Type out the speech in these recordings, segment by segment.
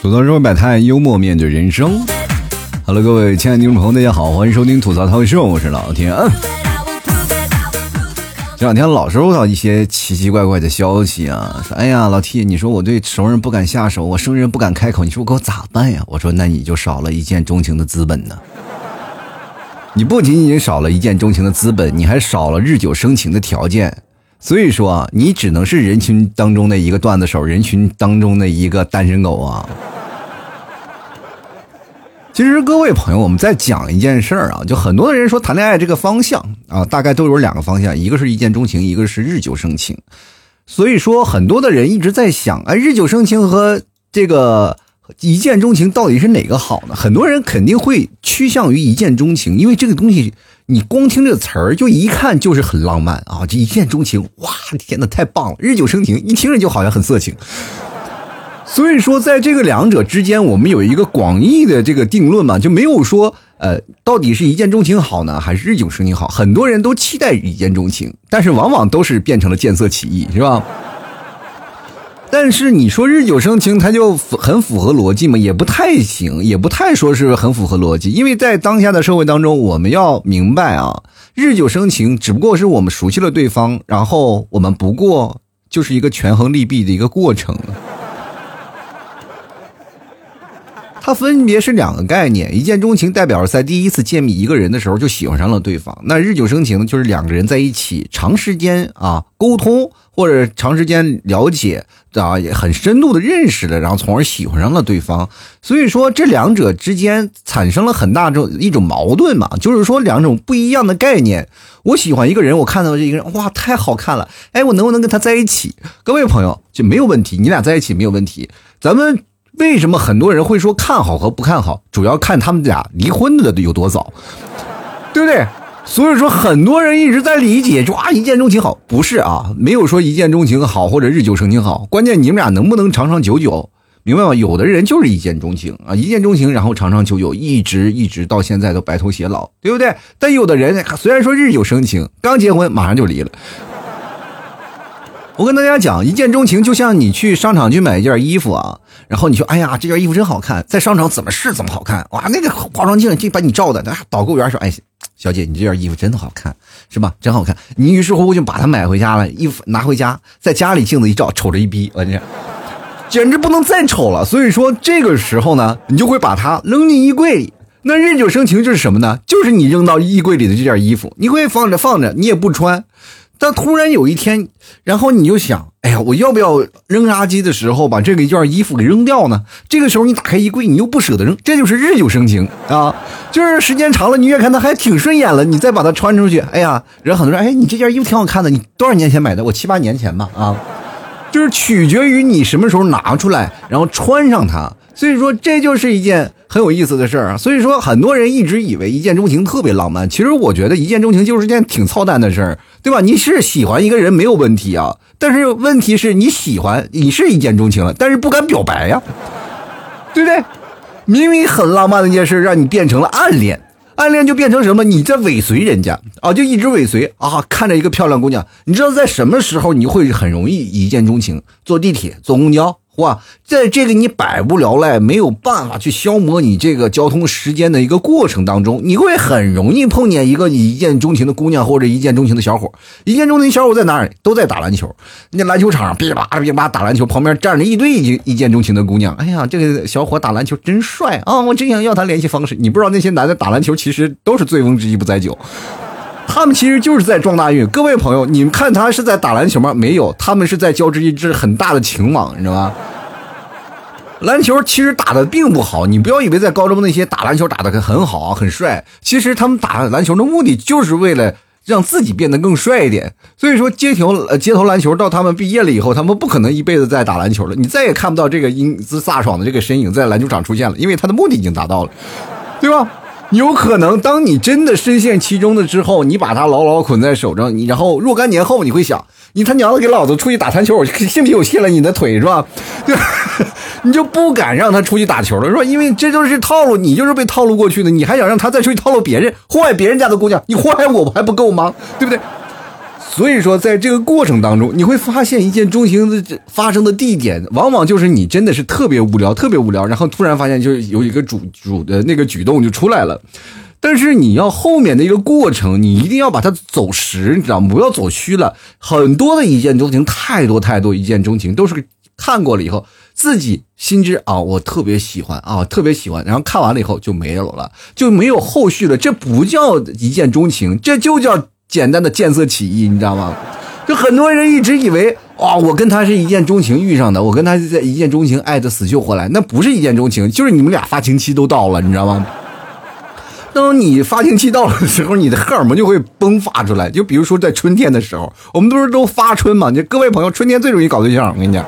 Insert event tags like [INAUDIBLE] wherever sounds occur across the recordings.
吐槽社会百态，幽默面对人生。Hello，各位亲爱的听众朋友，大家好，欢迎收听吐槽涛秀，我是老天。这两天老收到一些奇奇怪怪的消息啊，说哎呀，老 T，你说我对熟人不敢下手，我生人不敢开口，你说我给我咋办呀？我说那你就少了一见钟情的资本呢。你不仅仅少了一见钟情的资本，你还少了日久生情的条件。所以说，你只能是人群当中的一个段子手，人群当中的一个单身狗啊。其实各位朋友，我们在讲一件事儿啊，就很多的人说谈恋爱这个方向啊，大概都有两个方向，一个是一见钟情，一个是日久生情。所以说，很多的人一直在想，哎，日久生情和这个一见钟情到底是哪个好呢？很多人肯定会趋向于一见钟情，因为这个东西你光听这个词儿，就一看就是很浪漫啊，这一见钟情，哇，天哪，太棒了！日久生情，一听着就好像很色情。所以说，在这个两者之间，我们有一个广义的这个定论嘛，就没有说，呃，到底是一见钟情好呢，还是日久生情好？很多人都期待一见钟情，但是往往都是变成了见色起意，是吧？但是你说日久生情，它就很符合逻辑吗？也不太行，也不太说是很符合逻辑，因为在当下的社会当中，我们要明白啊，日久生情只不过是我们熟悉了对方，然后我们不过就是一个权衡利弊的一个过程。它分别是两个概念，一见钟情代表着在第一次见面一个人的时候就喜欢上了对方，那日久生情就是两个人在一起长时间啊沟通或者长时间了解啊也很深度的认识了，然后从而喜欢上了对方。所以说这两者之间产生了很大种一种矛盾嘛，就是说两种不一样的概念。我喜欢一个人，我看到这一个人哇太好看了，哎我能不能跟他在一起？各位朋友就没有问题，你俩在一起没有问题，咱们。为什么很多人会说看好和不看好？主要看他们俩离婚的有多早，对不对？所以说很多人一直在理解，就啊一见钟情好，不是啊，没有说一见钟情好或者日久生情好，关键你们俩能不能长长久久，明白吗？有的人就是一见钟情啊，一见钟情，然后长长久久，一直一直到现在都白头偕老，对不对？但有的人虽然说日久生情，刚结婚马上就离了。我跟大家讲，一见钟情就像你去商场去买一件衣服啊，然后你说，哎呀，这件衣服真好看，在商场怎么试怎么好看，哇，那个化妆镜就把你照的，导购员说，哎，小姐，你这件衣服真的好看，是吧？真好看。你于是乎就把它买回家了，衣服拿回家，在家里镜子一照，瞅着一逼，我这简直不能再丑了。所以说这个时候呢，你就会把它扔进衣柜里。那日久生情就是什么呢？就是你扔到衣柜里的这件衣服，你会放着放着，你也不穿。但突然有一天，然后你就想，哎呀，我要不要扔垃圾的时候把这个一件衣服给扔掉呢？这个时候你打开衣柜，你又不舍得扔，这就是日久生情啊！就是时间长了，你越看它还挺顺眼了，你再把它穿出去，哎呀，人很多人，哎，你这件衣服挺好看的，你多少年前买的？我七八年前吧，啊，就是取决于你什么时候拿出来，然后穿上它。所以说，这就是一件很有意思的事儿啊！所以说，很多人一直以为一见钟情特别浪漫，其实我觉得一见钟情就是件挺操蛋的事儿，对吧？你是喜欢一个人没有问题啊，但是问题是你喜欢，你是一见钟情了，但是不敢表白呀，对不对？明明很浪漫的一件事，让你变成了暗恋，暗恋就变成什么？你在尾随人家啊，就一直尾随啊，看着一个漂亮姑娘，你知道在什么时候你会很容易一见钟情？坐地铁，坐公交。哇，在这个你百无聊赖、没有办法去消磨你这个交通时间的一个过程当中，你会很容易碰见一个你一见钟情的姑娘或者一见钟情的小伙。一见钟情小伙在哪里？都在打篮球。那篮球场上噼里啪啦、噼里啪啦打篮球，旁边站着一堆一一见钟情的姑娘。哎呀，这个小伙打篮球真帅啊！我真想要他联系方式。你不知道那些男的打篮球其实都是醉翁之意不在酒，他们其实就是在撞大运。各位朋友，你们看他是在打篮球吗？没有，他们是在交织一只很大的情网，你知道吗？篮球其实打的并不好，你不要以为在高中那些打篮球打的很好啊，很帅。其实他们打篮球的目的就是为了让自己变得更帅一点。所以说街头街头篮球到他们毕业了以后，他们不可能一辈子再打篮球了，你再也看不到这个英姿飒爽的这个身影在篮球场出现了，因为他的目的已经达到了，对吧？有可能，当你真的深陷其中的之后，你把他牢牢捆在手上，你然后若干年后，你会想，你他娘的给老子出去打篮球，我信不信我卸了你的腿是吧？你就不敢让他出去打球了，是吧？因为这就是套路，你就是被套路过去的，你还想让他再出去套路别人，祸害别人家的姑娘，你祸害我还不够吗？[LAUGHS] 对不对？所以说，在这个过程当中，你会发现一见钟情的发生的地点，往往就是你真的是特别无聊，特别无聊，然后突然发现就有一个主主的那个举动就出来了。但是你要后面的一个过程，你一定要把它走实，你知道吗？不要走虚了。很多的一见钟情，太多太多一见钟情，都是看过了以后自己心知啊，我特别喜欢啊，特别喜欢，然后看完了以后就没有了，就没有后续了。这不叫一见钟情，这就叫。简单的见色起意，你知道吗？就很多人一直以为，啊，我跟他是一见钟情遇上的，我跟他在一见钟情爱的死去活来，那不是一见钟情，就是你们俩发情期都到了，你知道吗？当你发情期到了的时候，你的荷尔蒙就会迸发出来。就比如说在春天的时候，我们都是都发春嘛，就各位朋友，春天最容易搞对象，我跟你讲。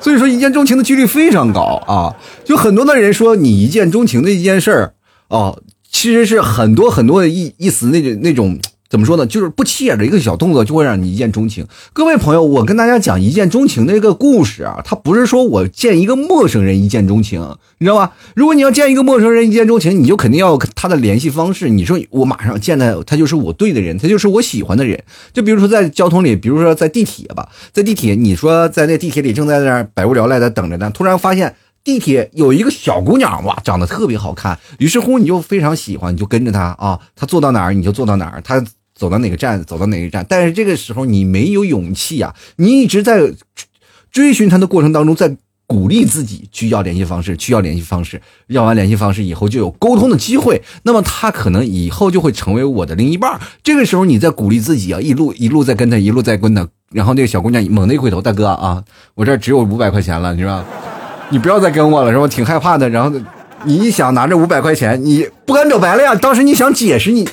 所以说，一见钟情的几率非常高啊！就很多的人说，你一见钟情的一件事儿，哦。其实是很多很多的意意思，那种那种怎么说呢？就是不起眼的一个小动作，就会让你一见钟情。各位朋友，我跟大家讲一见钟情的一个故事啊，他不是说我见一个陌生人一见钟情，你知道吧？如果你要见一个陌生人一见钟情，你就肯定要他的联系方式。你说我马上见他，他就是我对的人，他就是我喜欢的人。就比如说在交通里，比如说在地铁吧，在地铁，你说在那地铁里正在那儿百无聊赖的等着呢，突然发现。地铁有一个小姑娘哇，长得特别好看，于是乎你就非常喜欢，你就跟着她啊，她坐到哪儿你就坐到哪儿，她走到哪个站走到哪个站。但是这个时候你没有勇气啊，你一直在追寻他的过程当中，在鼓励自己去要联系方式，去要联系方式，要完联系方式以后就有沟通的机会，那么他可能以后就会成为我的另一半。这个时候你在鼓励自己啊，一路一路在跟他，一路在跟他，然后那个小姑娘猛地一回头，大哥啊，我这只有五百块钱了，你知道。你不要再跟我了，是吧？挺害怕的。然后，你一想拿着五百块钱，你不敢表白了呀。当时你想解释，你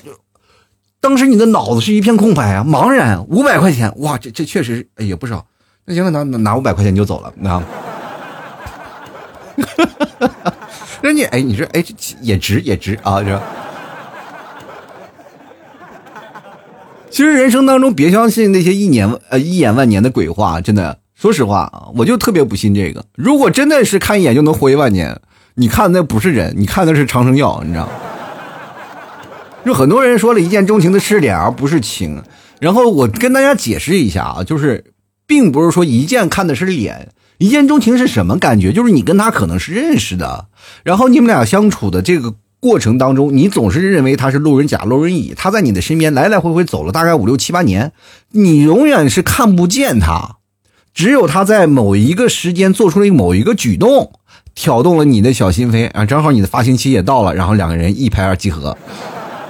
当时你的脑子是一片空白啊，茫然。五百块钱，哇，这这确实也不少。那行了，拿拿五百块钱就走了，那。[LAUGHS] 人家哎，你说哎，也值也值啊，这。其实人生当中，别相信那些一年呃一眼万年的鬼话，真的。说实话啊，我就特别不信这个。如果真的是看一眼就能活一万年，你看那不是人，你看的是长生药，你知道吗？就很多人说了一见钟情的是脸而不是情，然后我跟大家解释一下啊，就是并不是说一见看的是脸，一见钟情是什么感觉？就是你跟他可能是认识的，然后你们俩相处的这个过程当中，你总是认为他是路人甲、路人乙，他在你的身边来来回回走了大概五六七八年，你永远是看不见他。只有他在某一个时间做出了某一个举动，挑动了你的小心扉啊！正好你的发情期也到了，然后两个人一拍而即合，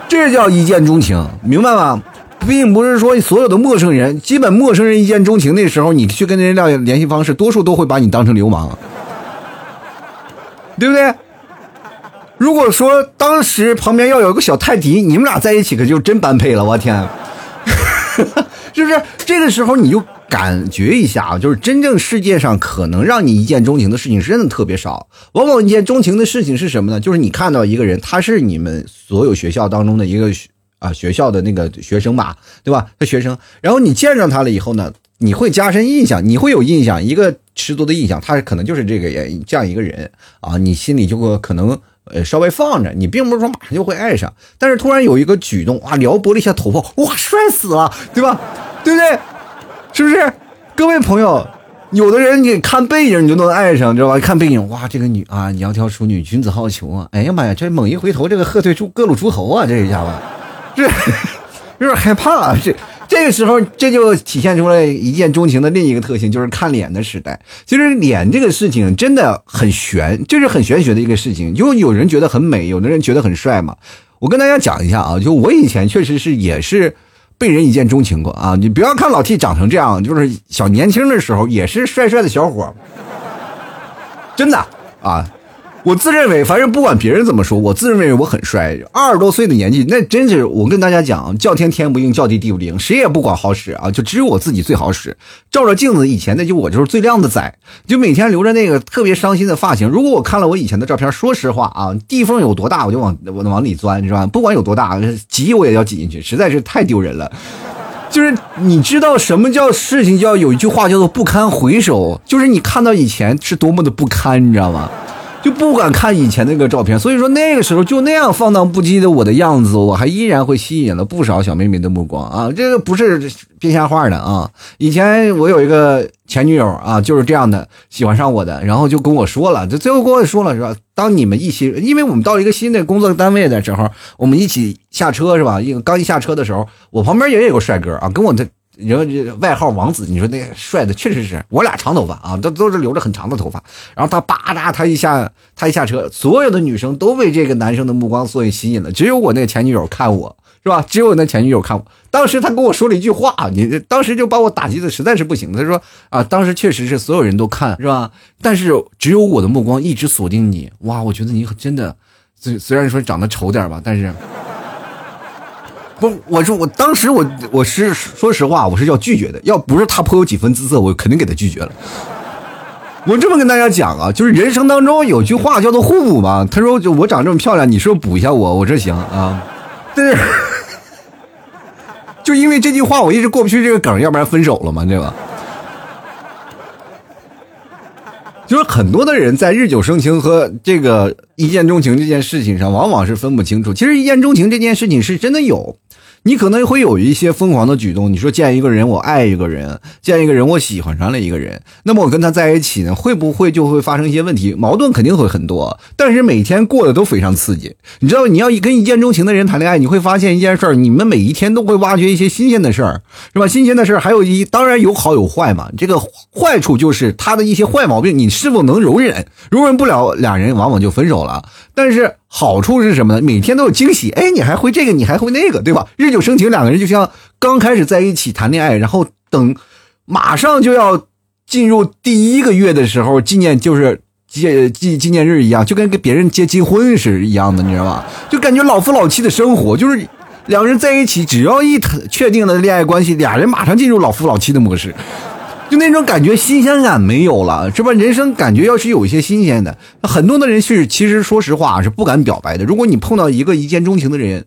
这叫一见钟情，明白吗？并不是说所有的陌生人，基本陌生人一见钟情那时候，你去跟人要联系方式，多数都会把你当成流氓，对不对？如果说当时旁边要有个小泰迪，你们俩在一起可就真般配了，我天，[LAUGHS] 是不是？这个时候你就。感觉一下啊，就是真正世界上可能让你一见钟情的事情，真的特别少。往往一见钟情的事情是什么呢？就是你看到一个人，他是你们所有学校当中的一个学啊学校的那个学生吧，对吧？他学生，然后你见上他了以后呢，你会加深印象，你会有印象，一个十足的印象，他可能就是这个人这样一个人啊，你心里就会可能呃稍微放着，你并不是说马上就会爱上，但是突然有一个举动啊，撩拨了一下头发，哇，帅死了，对吧？对不对？是不是？各位朋友，有的人你看背影你就能爱上，知道吧？看背影，哇，这个女啊，窈窕淑女，君子好逑啊！哎呀妈呀，这猛一回头，这个鹤退诸各路诸侯啊！这一下子，这有点害怕。啊这这个时候，这就体现出了一见钟情的另一个特性，就是看脸的时代。其实脸这个事情真的很玄，这是很玄学的一个事情。就有人觉得很美，有的人觉得很帅嘛。我跟大家讲一下啊，就我以前确实是也是。被人一见钟情过啊！你不要看老 T 长成这样，就是小年轻的时候也是帅帅的小伙真的啊！我自认为，反正不管别人怎么说，我自认为我很帅。二十多岁的年纪，那真是我跟大家讲，叫天天不应，叫地地不灵，谁也不管好使啊，就只有我自己最好使。照着镜子，以前那就我就是最靓的仔，就每天留着那个特别伤心的发型。如果我看了我以前的照片，说实话啊，地缝有多大，我就往我往里钻，是吧？不管有多大，挤我也要挤进去，实在是太丢人了。就是你知道什么叫事情，叫有一句话叫做不堪回首，就是你看到以前是多么的不堪，你知道吗？就不敢看以前那个照片，所以说那个时候就那样放荡不羁的我的样子，我还依然会吸引了不少小妹妹的目光啊！这个不是编瞎话的啊！以前我有一个前女友啊，就是这样的喜欢上我的，然后就跟我说了，就最后跟我说了是吧？当你们一起，因为我们到一个新的工作单位的时候，我们一起下车是吧？一刚一下车的时候，我旁边也有个帅哥啊，跟我的。然后这外号王子，你说那帅的确实是我俩长头发啊，都都是留着很长的头发。然后他叭嗒，他一下他一下车，所有的女生都被这个男生的目光所吸引了，只有我那前女友看我是吧？只有我那前女友看我。当时他跟我说了一句话，你当时就把我打击的实在是不行。他说啊，当时确实是所有人都看是吧？但是只有我的目光一直锁定你。哇，我觉得你真的，虽虽然说长得丑点吧，但是。不，我说我当时我我是说实话，我是要拒绝的。要不是他颇有几分姿色，我肯定给他拒绝了。我这么跟大家讲啊，就是人生当中有句话叫做互补嘛。他说就我长这么漂亮，你说补一下我，我这行啊。但是就因为这句话，我一直过不去这个梗，要不然分手了嘛，对吧？就是很多的人在日久生情和这个一见钟情这件事情上，往往是分不清楚。其实一见钟情这件事情是真的有。你可能会有一些疯狂的举动，你说见一个人我爱一个人，见一个人我喜欢上了一个人，那么我跟他在一起呢，会不会就会发生一些问题？矛盾肯定会很多，但是每天过得都非常刺激。你知道，你要跟一见钟情的人谈恋爱，你会发现一件事儿，你们每一天都会挖掘一些新鲜的事儿，是吧？新鲜的事儿还有一当然有好有坏嘛。这个坏处就是他的一些坏毛病，你是否能容忍？容忍不了，俩人往往就分手了。但是。好处是什么呢？每天都有惊喜，哎，你还会这个，你还会那个，对吧？日久生情，两个人就像刚开始在一起谈恋爱，然后等马上就要进入第一个月的时候，纪念就是纪纪纪念日一样，就跟跟别人结金婚是一样的，你知道吧？就感觉老夫老妻的生活，就是两个人在一起，只要一确定了恋爱关系，俩人马上进入老夫老妻的模式。就那种感觉，新鲜感没有了，是吧？人生感觉要是有一些新鲜的，很多的人是其实说实话是不敢表白的。如果你碰到一个一见钟情的人，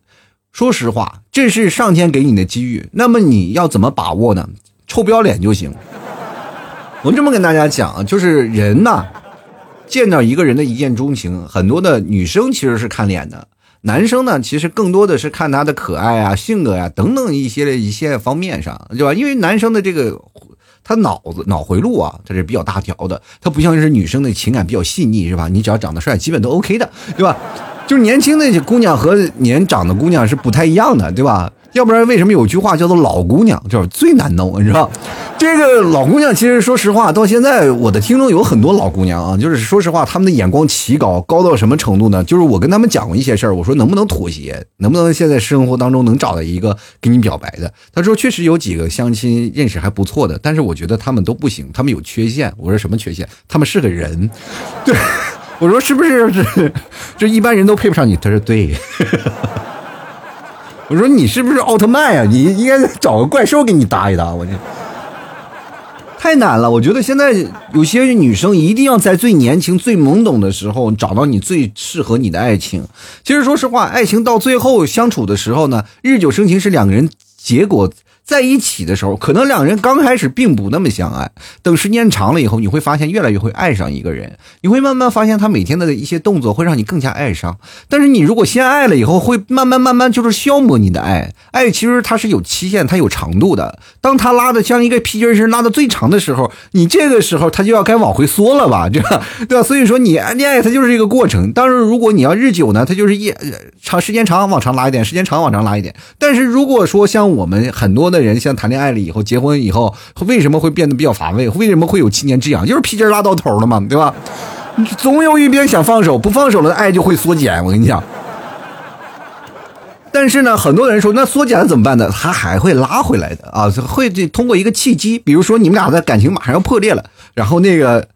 说实话，这是上天给你的机遇，那么你要怎么把握呢？臭不要脸就行。我这么跟大家讲，就是人呐，见到一个人的一见钟情，很多的女生其实是看脸的，男生呢其实更多的是看他的可爱啊、性格呀等等一些一些方面上，对吧？因为男生的这个。他脑子脑回路啊，他是比较大条的，他不像是女生的情感比较细腻，是吧？你只要长得帅，基本都 OK 的，对吧？就是年轻的姑娘和年长的姑娘是不太一样的，对吧？要不然为什么有句话叫做“老姑娘”就是最难弄，你知道？这个老姑娘其实说实话，到现在我的听众有很多老姑娘啊，就是说实话，他们的眼光奇高，高到什么程度呢？就是我跟他们讲过一些事儿，我说能不能妥协，能不能现在生活当中能找到一个给你表白的？他说确实有几个相亲认识还不错的，但是我觉得他们都不行，他们有缺陷。我说什么缺陷？他们是个人。对，[LAUGHS] 我说是不是 [LAUGHS] 这这一般人都配不上你？他说对。[LAUGHS] 我说你是不是奥特曼呀？你应该找个怪兽给你搭一搭。我这太难了。我觉得现在有些女生一定要在最年轻、最懵懂的时候找到你最适合你的爱情。其实说实话，爱情到最后相处的时候呢，日久生情是两个人结果。在一起的时候，可能两人刚开始并不那么相爱。等时间长了以后，你会发现越来越会爱上一个人。你会慢慢发现他每天的一些动作会让你更加爱上。但是你如果先爱了以后，会慢慢慢慢就是消磨你的爱。爱其实它是有期限，它有长度的。当它拉的像一个皮筋儿拉的最长的时候，你这个时候它就要该往回缩了吧？对吧？对吧？所以说你恋爱它就是一个过程。当然，如果你要日久呢，它就是一长时间长往长拉一点，时间长往长拉一点。但是如果说像我们很多的。人像谈恋爱了以后，结婚以后，为什么会变得比较乏味？为什么会有七年之痒？就是皮筋拉到头了嘛，对吧？总有一边想放手，不放手了，爱就会缩减。我跟你讲，但是呢，很多人说，那缩减了怎么办呢？他还会拉回来的啊，会通过一个契机，比如说你们俩的感情马上要破裂了，然后那个。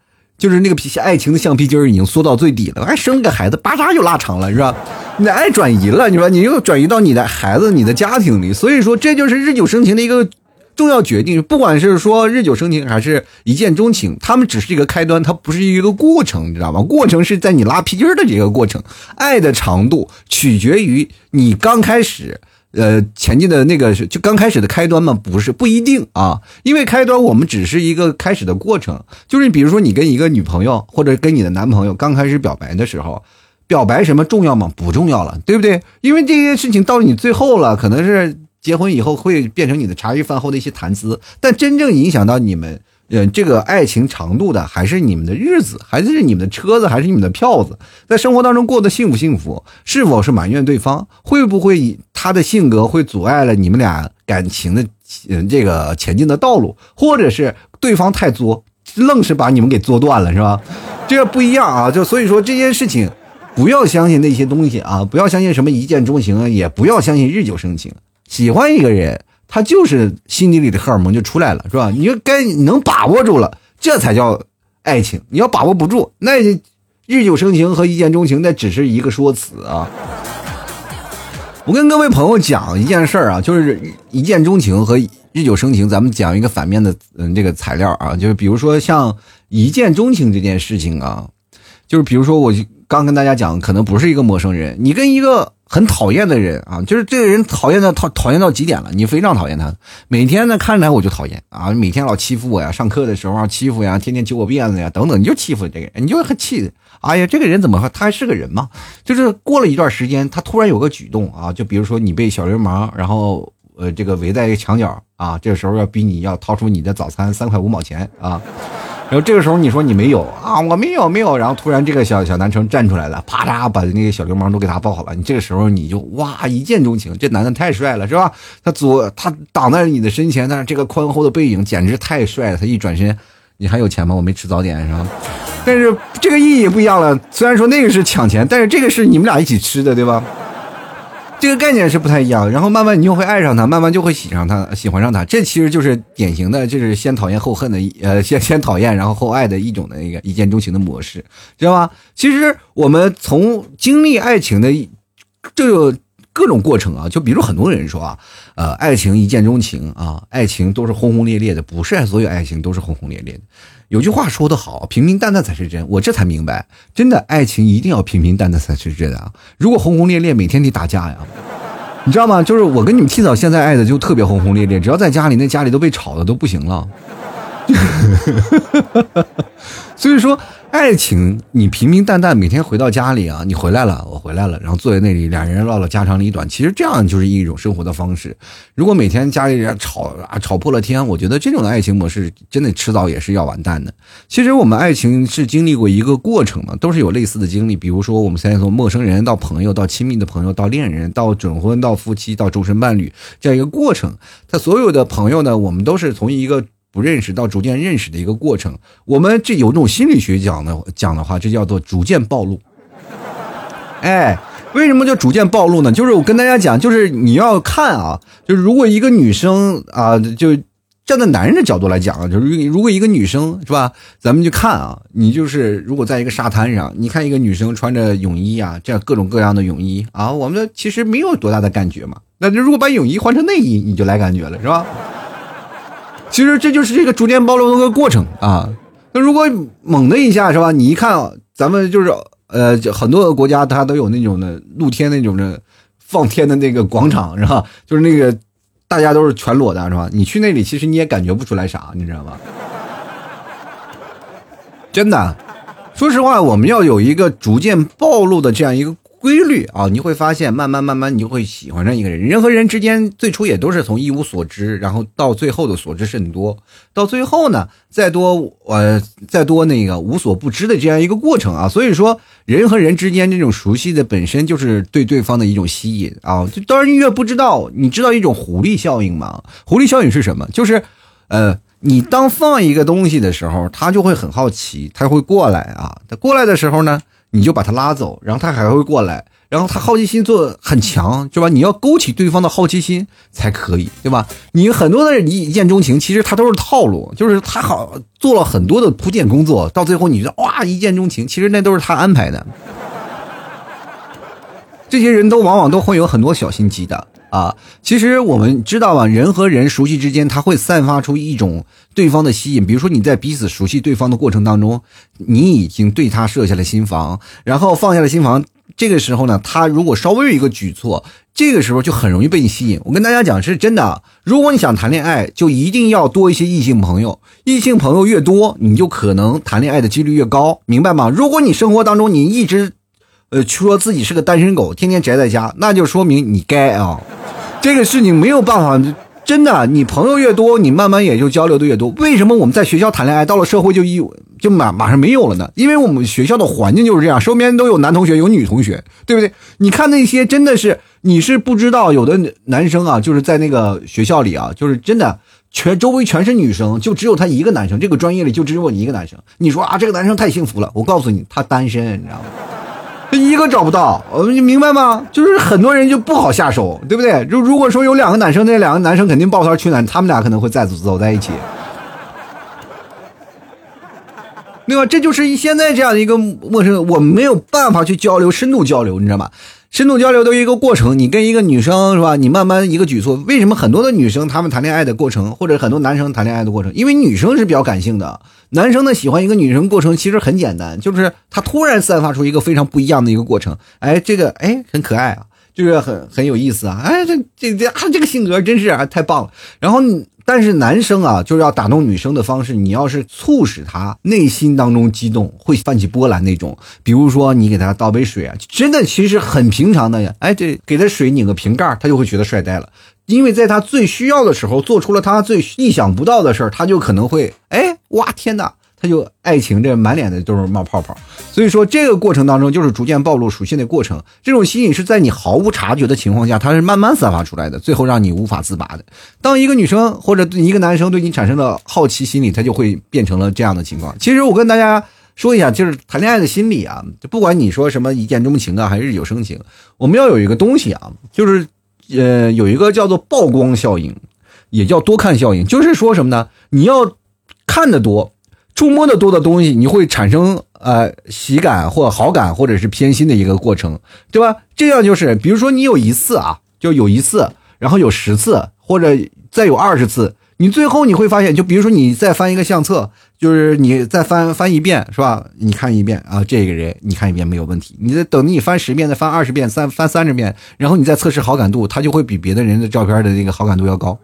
就是那个皮爱情的橡皮筋儿已经缩到最底了，还生个孩子，叭扎就拉长了，是吧？你的爱转移了，你说你又转移到你的孩子、你的家庭里，所以说这就是日久生情的一个重要决定。不管是说日久生情还是一见钟情，他们只是一个开端，它不是一个过程，你知道吗？过程是在你拉皮筋儿的这个过程，爱的长度取决于你刚开始。呃，前进的那个是就刚开始的开端吗？不是，不一定啊。因为开端我们只是一个开始的过程，就是比如说你跟一个女朋友或者跟你的男朋友刚开始表白的时候，表白什么重要吗？不重要了，对不对？因为这些事情到了你最后了，可能是结婚以后会变成你的茶余饭后的一些谈资，但真正影响到你们。嗯，这个爱情长度的，还是你们的日子，还是你们的车子，还是你们的票子，在生活当中过得幸不幸福？是否是埋怨对方？会不会以他的性格会阻碍了你们俩感情的嗯这个前进的道路？或者是对方太作，愣是把你们给作断了，是吧？这个不一样啊！就所以说这件事情，不要相信那些东西啊！不要相信什么一见钟情啊，也不要相信日久生情。喜欢一个人。他就是心底里的荷尔蒙就出来了，是吧？你就该你能把握住了，这才叫爱情。你要把握不住，那日久生情和一见钟情那只是一个说辞啊。我跟各位朋友讲一件事儿啊，就是一见钟情和日久生情，咱们讲一个反面的嗯这个材料啊，就是比如说像一见钟情这件事情啊，就是比如说我刚跟大家讲，可能不是一个陌生人，你跟一个。很讨厌的人啊，就是这个人讨厌到讨讨厌到极点了，你非常讨厌他。每天呢看来我就讨厌啊，每天老欺负我呀，上课的时候欺负呀，天天揪我辫子呀，等等，你就欺负这个人，你就很气。哎呀，这个人怎么他还是个人吗？就是过了一段时间，他突然有个举动啊，就比如说你被小流氓，然后呃这个围在一个墙角啊，这个时候要逼你要掏出你的早餐三块五毛钱啊。然后这个时候你说你没有啊，我没有没有。然后突然这个小小男生站出来了，啪嚓把那个小流氓都给他抱好了。你这个时候你就哇一见钟情，这男的太帅了，是吧？他左他挡在你的身前，但是这个宽厚的背影简直太帅了。他一转身，你还有钱吗？我没吃早点，是吧？[LAUGHS] 但是这个意义不一样了。虽然说那个是抢钱，但是这个是你们俩一起吃的，对吧？这个概念是不太一样，然后慢慢你就会爱上他，慢慢就会喜上他，喜欢上他。这其实就是典型的，就是先讨厌后恨的，呃，[LAUGHS] 先先讨厌然后后爱的一种的一个一见钟情的模式，知道吧？其实我们从经历爱情的就有各种过程啊，就比如很多人说啊，呃，爱情一见钟情啊，爱情都是轰轰烈烈的，不是所有爱情都是轰轰烈烈的。有句话说得好，平平淡淡才是真。我这才明白，真的爱情一定要平平淡淡才是真啊！如果轰轰烈烈，每天得打架呀，你知道吗？就是我跟你们提早现在爱的就特别轰轰烈烈，只要在家里，那家里都被吵的都不行了。所以说。爱情，你平平淡淡每天回到家里啊，你回来了，我回来了，然后坐在那里，两人唠唠家长里短，其实这样就是一种生活的方式。如果每天家里人吵啊吵破了天，我觉得这种的爱情模式真的迟早也是要完蛋的。其实我们爱情是经历过一个过程的，都是有类似的经历。比如说，我们现在从陌生人到朋友，到亲密的朋友，到恋人，到准婚，到夫妻，到终身伴侣这样一个过程。他所有的朋友呢，我们都是从一个。不认识到逐渐认识的一个过程，我们这有种心理学讲的讲的话，这叫做逐渐暴露。[LAUGHS] 哎，为什么叫逐渐暴露呢？就是我跟大家讲，就是你要看啊，就是如果一个女生啊，就站在男人的角度来讲啊，就是如果一个女生是吧，咱们就看啊，你就是如果在一个沙滩上，你看一个女生穿着泳衣啊，这样各种各样的泳衣啊，我们其实没有多大的感觉嘛。那如果把泳衣换成内衣，你就来感觉了，是吧？其实这就是这个逐渐暴露的个过程啊。那如果猛的一下是吧？你一看，咱们就是呃，很多的国家它都有那种的露天那种的放天的那个广场是吧？就是那个大家都是全裸的是吧？你去那里其实你也感觉不出来啥，你知道吧？真的，说实话，我们要有一个逐渐暴露的这样一个。规律啊，你会发现，慢慢慢慢，你就会喜欢上一个人。人和人之间最初也都是从一无所知，然后到最后的所知甚多，到最后呢，再多呃再多那个无所不知的这样一个过程啊。所以说，人和人之间这种熟悉的本身就是对对方的一种吸引啊。就当然越不知道，你知道一种狐狸效应吗？狐狸效应是什么？就是呃，你当放一个东西的时候，他就会很好奇，他会过来啊。他过来的时候呢？你就把他拉走，然后他还会过来，然后他好奇心做很强，对吧？你要勾起对方的好奇心才可以，对吧？你很多的人一见钟情，其实他都是套路，就是他好做了很多的铺垫工作，到最后你觉得哇一见钟情，其实那都是他安排的。这些人都往往都会有很多小心机的啊。其实我们知道啊，人和人熟悉之间，他会散发出一种对方的吸引。比如说你在彼此熟悉对方的过程当中，你已经对他设下了心防，然后放下了心防。这个时候呢，他如果稍微有一个举措，这个时候就很容易被你吸引。我跟大家讲是真的，如果你想谈恋爱，就一定要多一些异性朋友。异性朋友越多，你就可能谈恋爱的几率越高，明白吗？如果你生活当中你一直。呃，说自己是个单身狗，天天宅在家，那就说明你该啊。这个事情没有办法，真的，你朋友越多，你慢慢也就交流的越多。为什么我们在学校谈恋爱，到了社会就一就马马上没有了呢？因为我们学校的环境就是这样，身边都有男同学，有女同学，对不对？你看那些真的是，你是不知道，有的男生啊，就是在那个学校里啊，就是真的全周围全是女生，就只有他一个男生，这个专业里就只有我一个男生。你说啊，这个男生太幸福了，我告诉你，他单身，你知道吗？一个找不到，你明白吗？就是很多人就不好下手，对不对？如如果说有两个男生，那两个男生肯定抱团取暖，他们俩可能会再走在一起，对吧？这就是现在这样的一个陌生，我没有办法去交流，深度交流，你知道吗？深度交流都一个过程，你跟一个女生是吧？你慢慢一个举措，为什么很多的女生她们谈恋爱的过程，或者很多男生谈恋爱的过程，因为女生是比较感性的，男生呢喜欢一个女生过程其实很简单，就是他突然散发出一个非常不一样的一个过程，哎，这个哎很可爱啊，就是很很有意思啊，哎这这这啊这个性格真是啊太棒了，然后。但是男生啊，就是要打动女生的方式，你要是促使他内心当中激动，会泛起波澜那种。比如说，你给他倒杯水啊，真的其实很平常的呀。哎，这给他水拧个瓶盖，他就会觉得帅呆了。因为在他最需要的时候，做出了他最意想不到的事儿，他就可能会哎，哇天哪！他就爱情这满脸的都是冒泡泡，所以说这个过程当中就是逐渐暴露属性的过程。这种吸引是在你毫无察觉的情况下，它是慢慢散发出来的，最后让你无法自拔的。当一个女生或者一个男生对你产生了好奇心理，他就会变成了这样的情况。其实我跟大家说一下，就是谈恋爱的心理啊，就不管你说什么一见钟情啊，还是日久生情，我们要有一个东西啊，就是呃有一个叫做曝光效应，也叫多看效应，就是说什么呢？你要看的多。触摸的多的东西，你会产生呃喜感或好感，或者是偏心的一个过程，对吧？这样就是，比如说你有一次啊，就有一次，然后有十次，或者再有二十次，你最后你会发现，就比如说你再翻一个相册，就是你再翻翻一遍，是吧？你看一遍啊，这个人你看一遍没有问题，你再等你翻十遍，再翻二十遍，三翻三十遍，然后你再测试好感度，他就会比别的人的照片的那个好感度要高。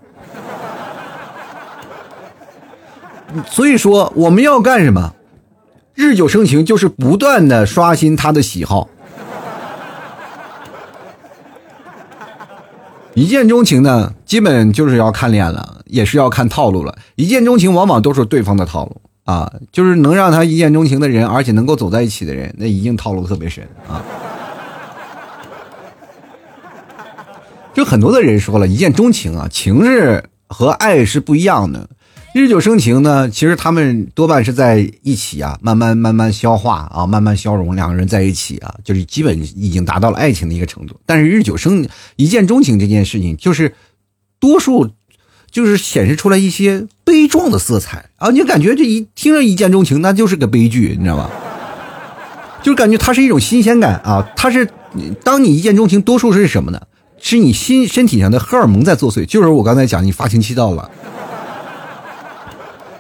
所以说，我们要干什么？日久生情，就是不断的刷新他的喜好。一见钟情呢，基本就是要看脸了，也是要看套路了。一见钟情往往都是对方的套路啊，就是能让他一见钟情的人，而且能够走在一起的人，那一定套路特别深啊。[LAUGHS] 就很多的人说了一见钟情啊，情是和爱是不一样的。日久生情呢，其实他们多半是在一起啊，慢慢慢慢消化啊，慢慢消融，两个人在一起啊，就是基本已经达到了爱情的一个程度。但是日久生一见钟情这件事情，就是多数就是显示出来一些悲壮的色彩啊，你感觉这一听着一见钟情，那就是个悲剧，你知道吗？就是感觉它是一种新鲜感啊，它是当你一见钟情，多数是什么呢？是你心身体上的荷尔蒙在作祟，就是我刚才讲你发情期到了。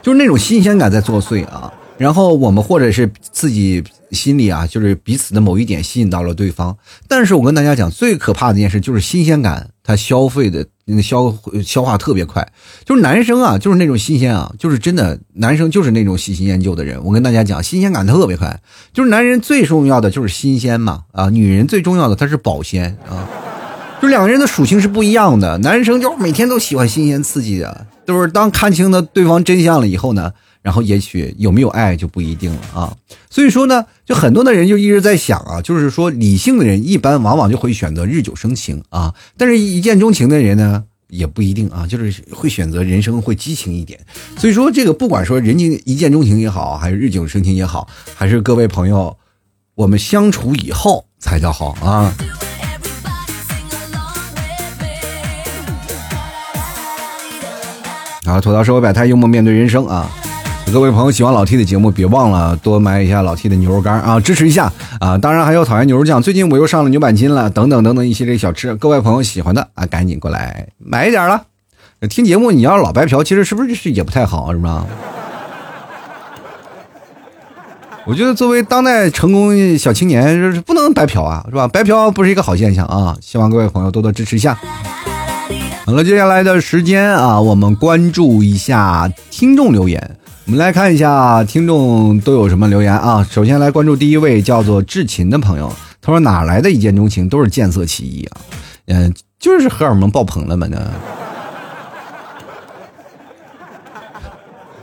就是那种新鲜感在作祟啊，然后我们或者是自己心里啊，就是彼此的某一点吸引到了对方。但是我跟大家讲，最可怕的一件事就是新鲜感，它消费的消消化特别快。就是男生啊，就是那种新鲜啊，就是真的男生就是那种喜新厌旧的人。我跟大家讲，新鲜感特别快。就是男人最重要的就是新鲜嘛啊，女人最重要的她是保鲜啊。就两个人的属性是不一样的，男生就每天都喜欢新鲜刺激的。就是当看清了对方真相了以后呢，然后也许有没有爱就不一定了啊。所以说呢，就很多的人就一直在想啊，就是说理性的人一般往往就会选择日久生情啊，但是一见钟情的人呢也不一定啊，就是会选择人生会激情一点。所以说这个不管说人家一见钟情也好，还是日久生情也好，还是各位朋友，我们相处以后才叫好啊。啊，吐槽社会百态，幽默面对人生啊！各位朋友喜欢老 T 的节目，别忘了多买一下老 T 的牛肉干啊，支持一下啊！当然还有讨厌牛肉酱，最近我又上了牛板筋了，等等等等一系列小吃，各位朋友喜欢的啊，赶紧过来买一点了。[LAUGHS] 听节目你要老白嫖，其实是不是是也不太好，是吧？我觉得作为当代成功小青年，就是不能白嫖啊，是吧？白嫖不是一个好现象啊！希望各位朋友多多支持一下。好了，接下来的时间啊，我们关注一下听众留言。我们来看一下听众都有什么留言啊。首先来关注第一位叫做志勤的朋友，他说哪来的一见钟情都是见色起意啊？嗯，就是荷尔蒙爆棚了嘛呢？[LAUGHS]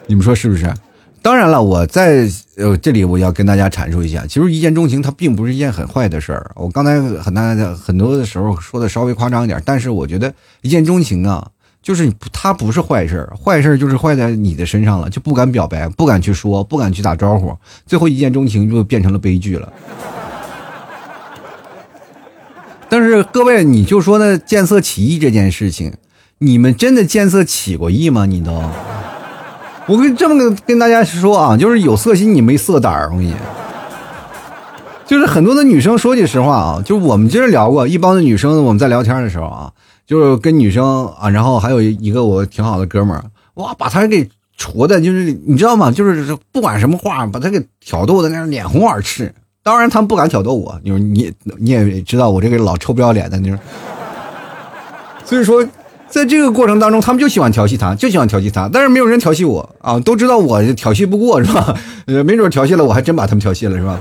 你们说是不是？当然了，我在呃这里我要跟大家阐述一下，其实一见钟情它并不是一件很坏的事儿。我刚才很大很多的时候说的稍微夸张一点，但是我觉得一见钟情啊，就是他不是坏事，坏事就是坏在你的身上了，就不敢表白，不敢去说，不敢去打招呼，最后一见钟情就变成了悲剧了。但是各位，你就说那见色起意这件事情，你们真的见色起过意吗？你都？我跟这么跟大家说啊，就是有色心你没色胆，我跟你，就是很多的女生说句实话啊，就我们今儿聊过一帮的女生，我们在聊天的时候啊，就是跟女生啊，然后还有一个我挺好的哥们儿，哇，把他给戳的，就是你知道吗？就是不管什么话，把他给挑逗的那样脸红耳赤。当然他们不敢挑逗我，你说你你也知道我这个老臭不要脸的，你说，所以说。在这个过程当中，他们就喜欢调戏他，就喜欢调戏他，但是没有人调戏我啊，都知道我调戏不过是吧？呃，没准调戏了，我还真把他们调戏了是吧？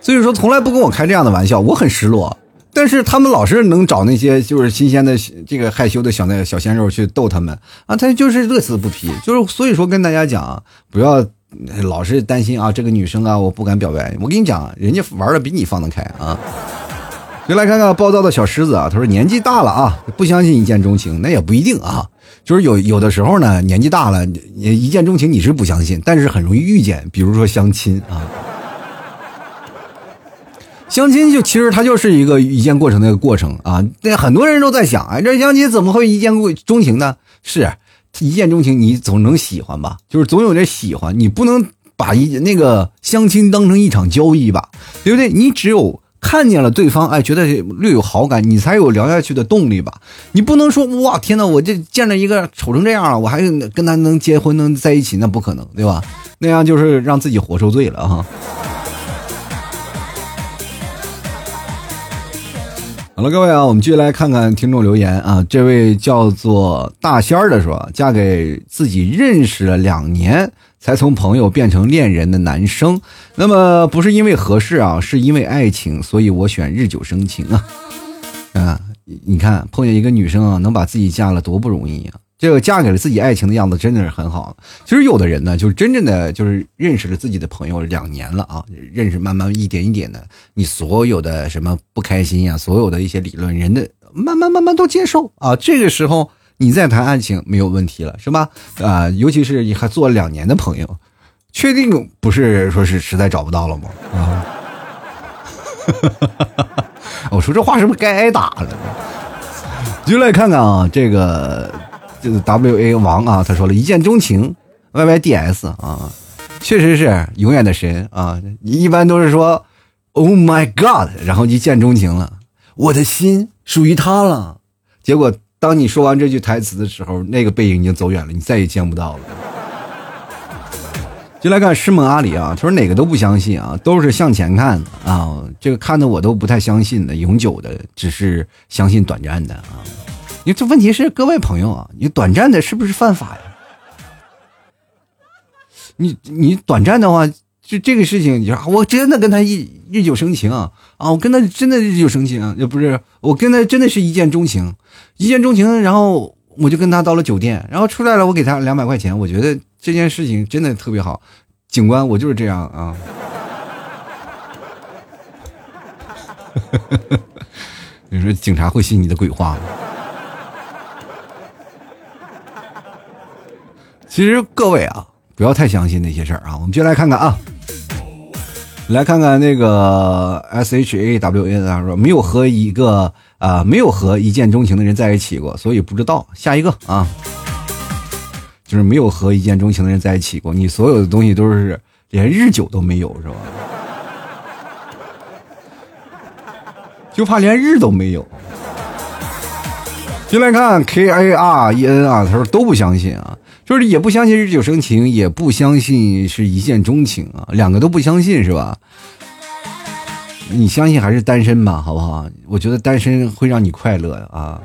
所以说，从来不跟我开这样的玩笑，我很失落。但是他们老是能找那些就是新鲜的这个害羞的小那小鲜肉去逗他们啊，他就是乐此不疲。就是所以说，跟大家讲，不要老是担心啊，这个女生啊，我不敢表白。我跟你讲，人家玩的比你放得开啊。就来看看暴躁的小狮子啊，他说年纪大了啊，不相信一见钟情，那也不一定啊。就是有有的时候呢，年纪大了，一见钟情你是不相信，但是很容易遇见，比如说相亲啊。相亲就其实它就是一个一见过程的一个过程啊。那很多人都在想，哎，这相亲怎么会一见钟情呢？是一见钟情，你总能喜欢吧？就是总有点喜欢，你不能把一那个相亲当成一场交易吧？对不对？你只有。看见了对方，哎，觉得略有好感，你才有聊下去的动力吧？你不能说哇，天哪，我这见着一个丑成这样了，我还跟他能结婚能在一起，那不可能，对吧？那样就是让自己活受罪了哈。好了，各位啊，我们继续来看看听众留言啊。这位叫做大仙儿的说，嫁给自己认识了两年。才从朋友变成恋人的男生，那么不是因为合适啊，是因为爱情，所以我选日久生情啊。啊，你看碰见一个女生啊，能把自己嫁了多不容易啊！这个嫁给了自己爱情的样子真的是很好。其实有的人呢，就是真正的就是认识了自己的朋友两年了啊，认识慢慢一点一点的，你所有的什么不开心呀，所有的一些理论，人的慢慢慢慢都接受啊。这个时候。你再谈爱情没有问题了，是吧？啊，尤其是你还做了两年的朋友，确定不是说是实在找不到了吗？啊，[LAUGHS] 我说这话是不是该挨打了？就来看看啊，这个 W A 王啊，他说了一见钟情，Y Y D S 啊，确实是永远的神啊。一般都是说 Oh my God，然后一见钟情了，我的心属于他了，结果。当你说完这句台词的时候，那个背影已经走远了，你再也见不到了。就来看师梦阿里啊，他说哪个都不相信啊，都是向前看啊，这个看的我都不太相信的，永久的只是相信短暂的啊。你这问题是各位朋友啊，你短暂的是不是犯法呀？你你短暂的话。就这个事情，你说我真的跟他一日久生情啊！啊我跟他真的日久生情，也不是我跟他真的是一见钟情，一见钟情，然后我就跟他到了酒店，然后出来了，我给他两百块钱，我觉得这件事情真的特别好。警官，我就是这样啊！[LAUGHS] 你说警察会信你的鬼话吗？其实各位啊，不要太相信那些事儿啊！我们就来看看啊。来看看那个 S H A W N 他说没有和一个啊没有和一见钟情的人在一起过，所以不知道。下一个啊，就是没有和一见钟情的人在一起过，你所有的东西都是连日久都没有是吧？就怕连日都没有。进来看 K A R E N 啊，他说都不相信啊，就是也不相信日久生情，也不相信是一见钟情啊，两个都不相信是吧？你相信还是单身吧，好不好？我觉得单身会让你快乐啊。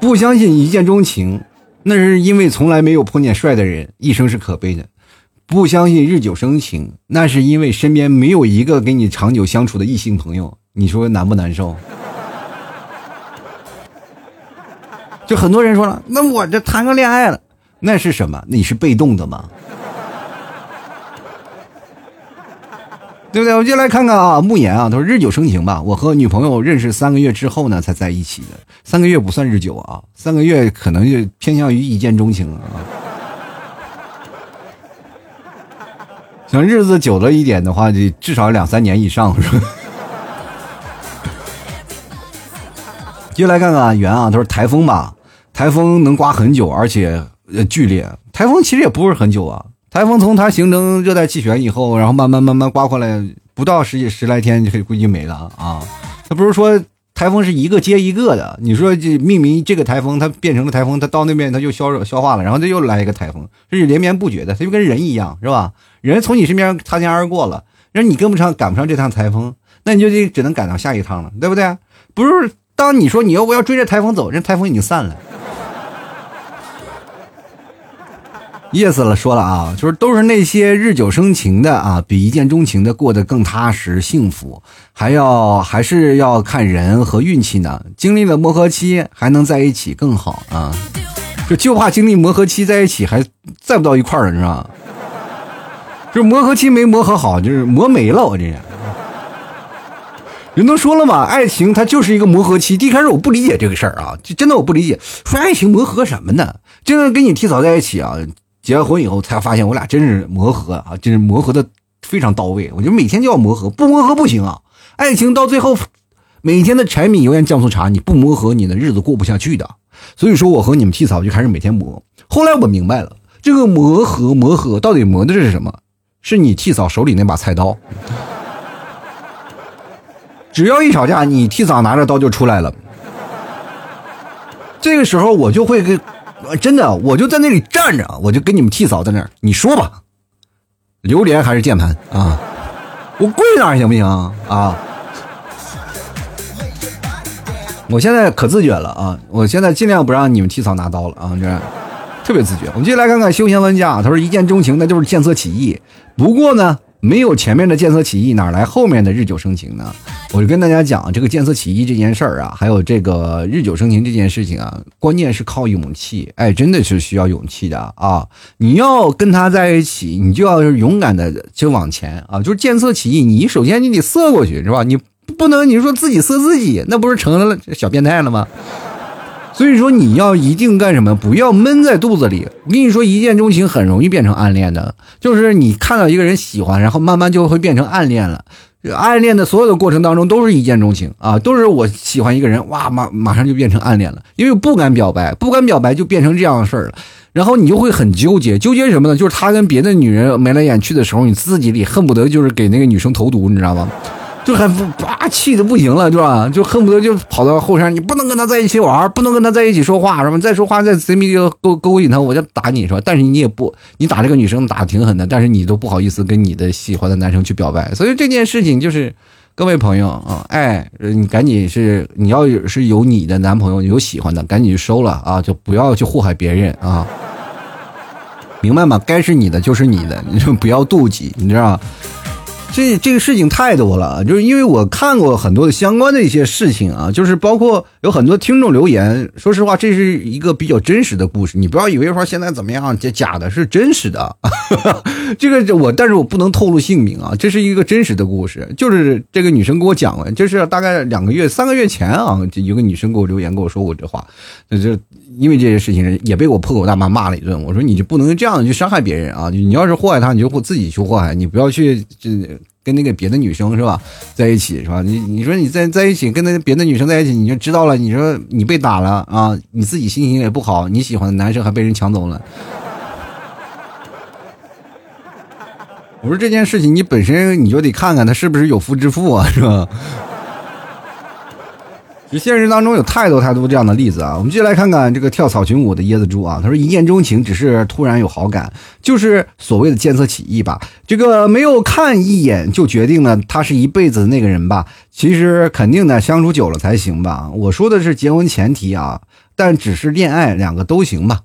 不相信一见钟情，那是因为从来没有碰见帅的人，一生是可悲的；不相信日久生情，那是因为身边没有一个跟你长久相处的异性朋友，你说难不难受？就很多人说了，那我这谈个恋爱了，那是什么？你是被动的吗？对不对？我就来看看啊，慕言啊，他说日久生情吧。我和女朋友认识三个月之后呢，才在一起的。三个月不算日久啊，三个月可能就偏向于一见钟情啊。想日子久了一点的话，就至少两三年以上是吧？接下来看看圆啊，他说台风吧，台风能刮很久，而且呃剧烈。台风其实也不是很久啊，台风从它形成热带气旋以后，然后慢慢慢慢刮过来，不到十几十来天就可以估计没了啊。它不是说台风是一个接一个的，你说这命名这个台风，它变成了台风，它到那边它就消消化了，然后它又来一个台风，是连绵不绝的，它就跟人一样，是吧？人从你身边擦肩而过了，让你跟不上赶不上这趟台风，那你就得只能赶到下一趟了，对不对？不是。当你说你要不要追着台风走，人台风已经散了。[LAUGHS] 意思了，说了啊，就是都是那些日久生情的啊，比一见钟情的过得更踏实幸福，还要还是要看人和运气呢。经历了磨合期，还能在一起更好啊。就就怕经历磨合期在一起还在不到一块儿了，你知道吗？就磨合期没磨合好，就是磨没了，我这是。人都说了嘛，爱情它就是一个磨合期。一开始我不理解这个事儿啊，就真的我不理解，说爱情磨合什么呢？真的跟你提早在一起啊，结了婚以后才发现我俩真是磨合啊，真是磨合的非常到位。我觉得每天就要磨合，不磨合不行啊。爱情到最后，每天的柴米油盐酱醋茶，你不磨合，你的日子过不下去的。所以说，我和你们替嫂就开始每天磨。后来我明白了，这个磨合磨合到底磨的是什么？是你替嫂手里那把菜刀。只要一吵架，你替嫂拿着刀就出来了。这个时候我就会跟，真的，我就在那里站着，我就跟你们替嫂在那儿，你说吧，榴莲还是键盘啊？我跪那儿行不行啊？我现在可自觉了啊！我现在尽量不让你们替嫂拿刀了啊！这特别自觉。我们继续来看看休闲玩家，他说一见钟情那就是见色起意，不过呢。没有前面的见色起意，哪来后面的日久生情呢？我就跟大家讲，这个见色起意这件事儿啊，还有这个日久生情这件事情啊，关键是靠勇气。哎，真的是需要勇气的啊！你要跟他在一起，你就要勇敢的就往前啊！就是见色起意，你首先你得色过去是吧？你不能你说自己色自己，那不是成了小变态了吗？所以说你要一定干什么？不要闷在肚子里。我跟你说，一见钟情很容易变成暗恋的，就是你看到一个人喜欢，然后慢慢就会变成暗恋了。暗恋的所有的过程当中都是一见钟情啊，都是我喜欢一个人，哇，马马上就变成暗恋了，因为不敢表白，不敢表白就变成这样的事儿了。然后你就会很纠结，纠结什么呢？就是他跟别的女人眉来眼去的时候，你自己里恨不得就是给那个女生投毒，你知道吗？就很把气的不行了，是吧？就恨不得就跑到后山，你不能跟他在一起玩，不能跟他在一起说话，是吧？再说话再贼迷勾勾引他，我就打你，是吧？但是你也不，你打这个女生打的挺狠的，但是你都不好意思跟你的喜欢的男生去表白，所以这件事情就是，各位朋友啊，哎，你赶紧是你要是有你的男朋友有喜欢的，赶紧去收了啊，就不要去祸害别人啊，明白吗？该是你的就是你的，你就不要妒忌，你知道。这这个事情太多了，就是因为我看过很多的相关的一些事情啊，就是包括有很多听众留言，说实话，这是一个比较真实的故事，你不要以为说现在怎么样，这假的是真实的，[LAUGHS] 这个我，但是我不能透露姓名啊，这是一个真实的故事，就是这个女生给我讲了，就是大概两个月、三个月前啊，就有个女生给我留言跟我说过这话，那就因为这些事情也被我破口大骂骂了一顿，我说你就不能这样去伤害别人啊，你要是祸害她，你就自己去祸害，你不要去这。跟那个别的女生是吧，在一起是吧？你你说你在在一起跟那别的女生在一起，你就知道了。你说你被打了啊，你自己心情也不好。你喜欢的男生还被人抢走了。[LAUGHS] 我说这件事情，你本身你就得看看他是不是有夫之妇啊，是吧？现实当中有太多太多这样的例子啊！我们继续来看看这个跳草裙舞的椰子猪啊，他说一见钟情只是突然有好感，就是所谓的见色起意吧。这个没有看一眼就决定了他是一辈子的那个人吧？其实肯定的，相处久了才行吧。我说的是结婚前提啊，但只是恋爱两个都行吧。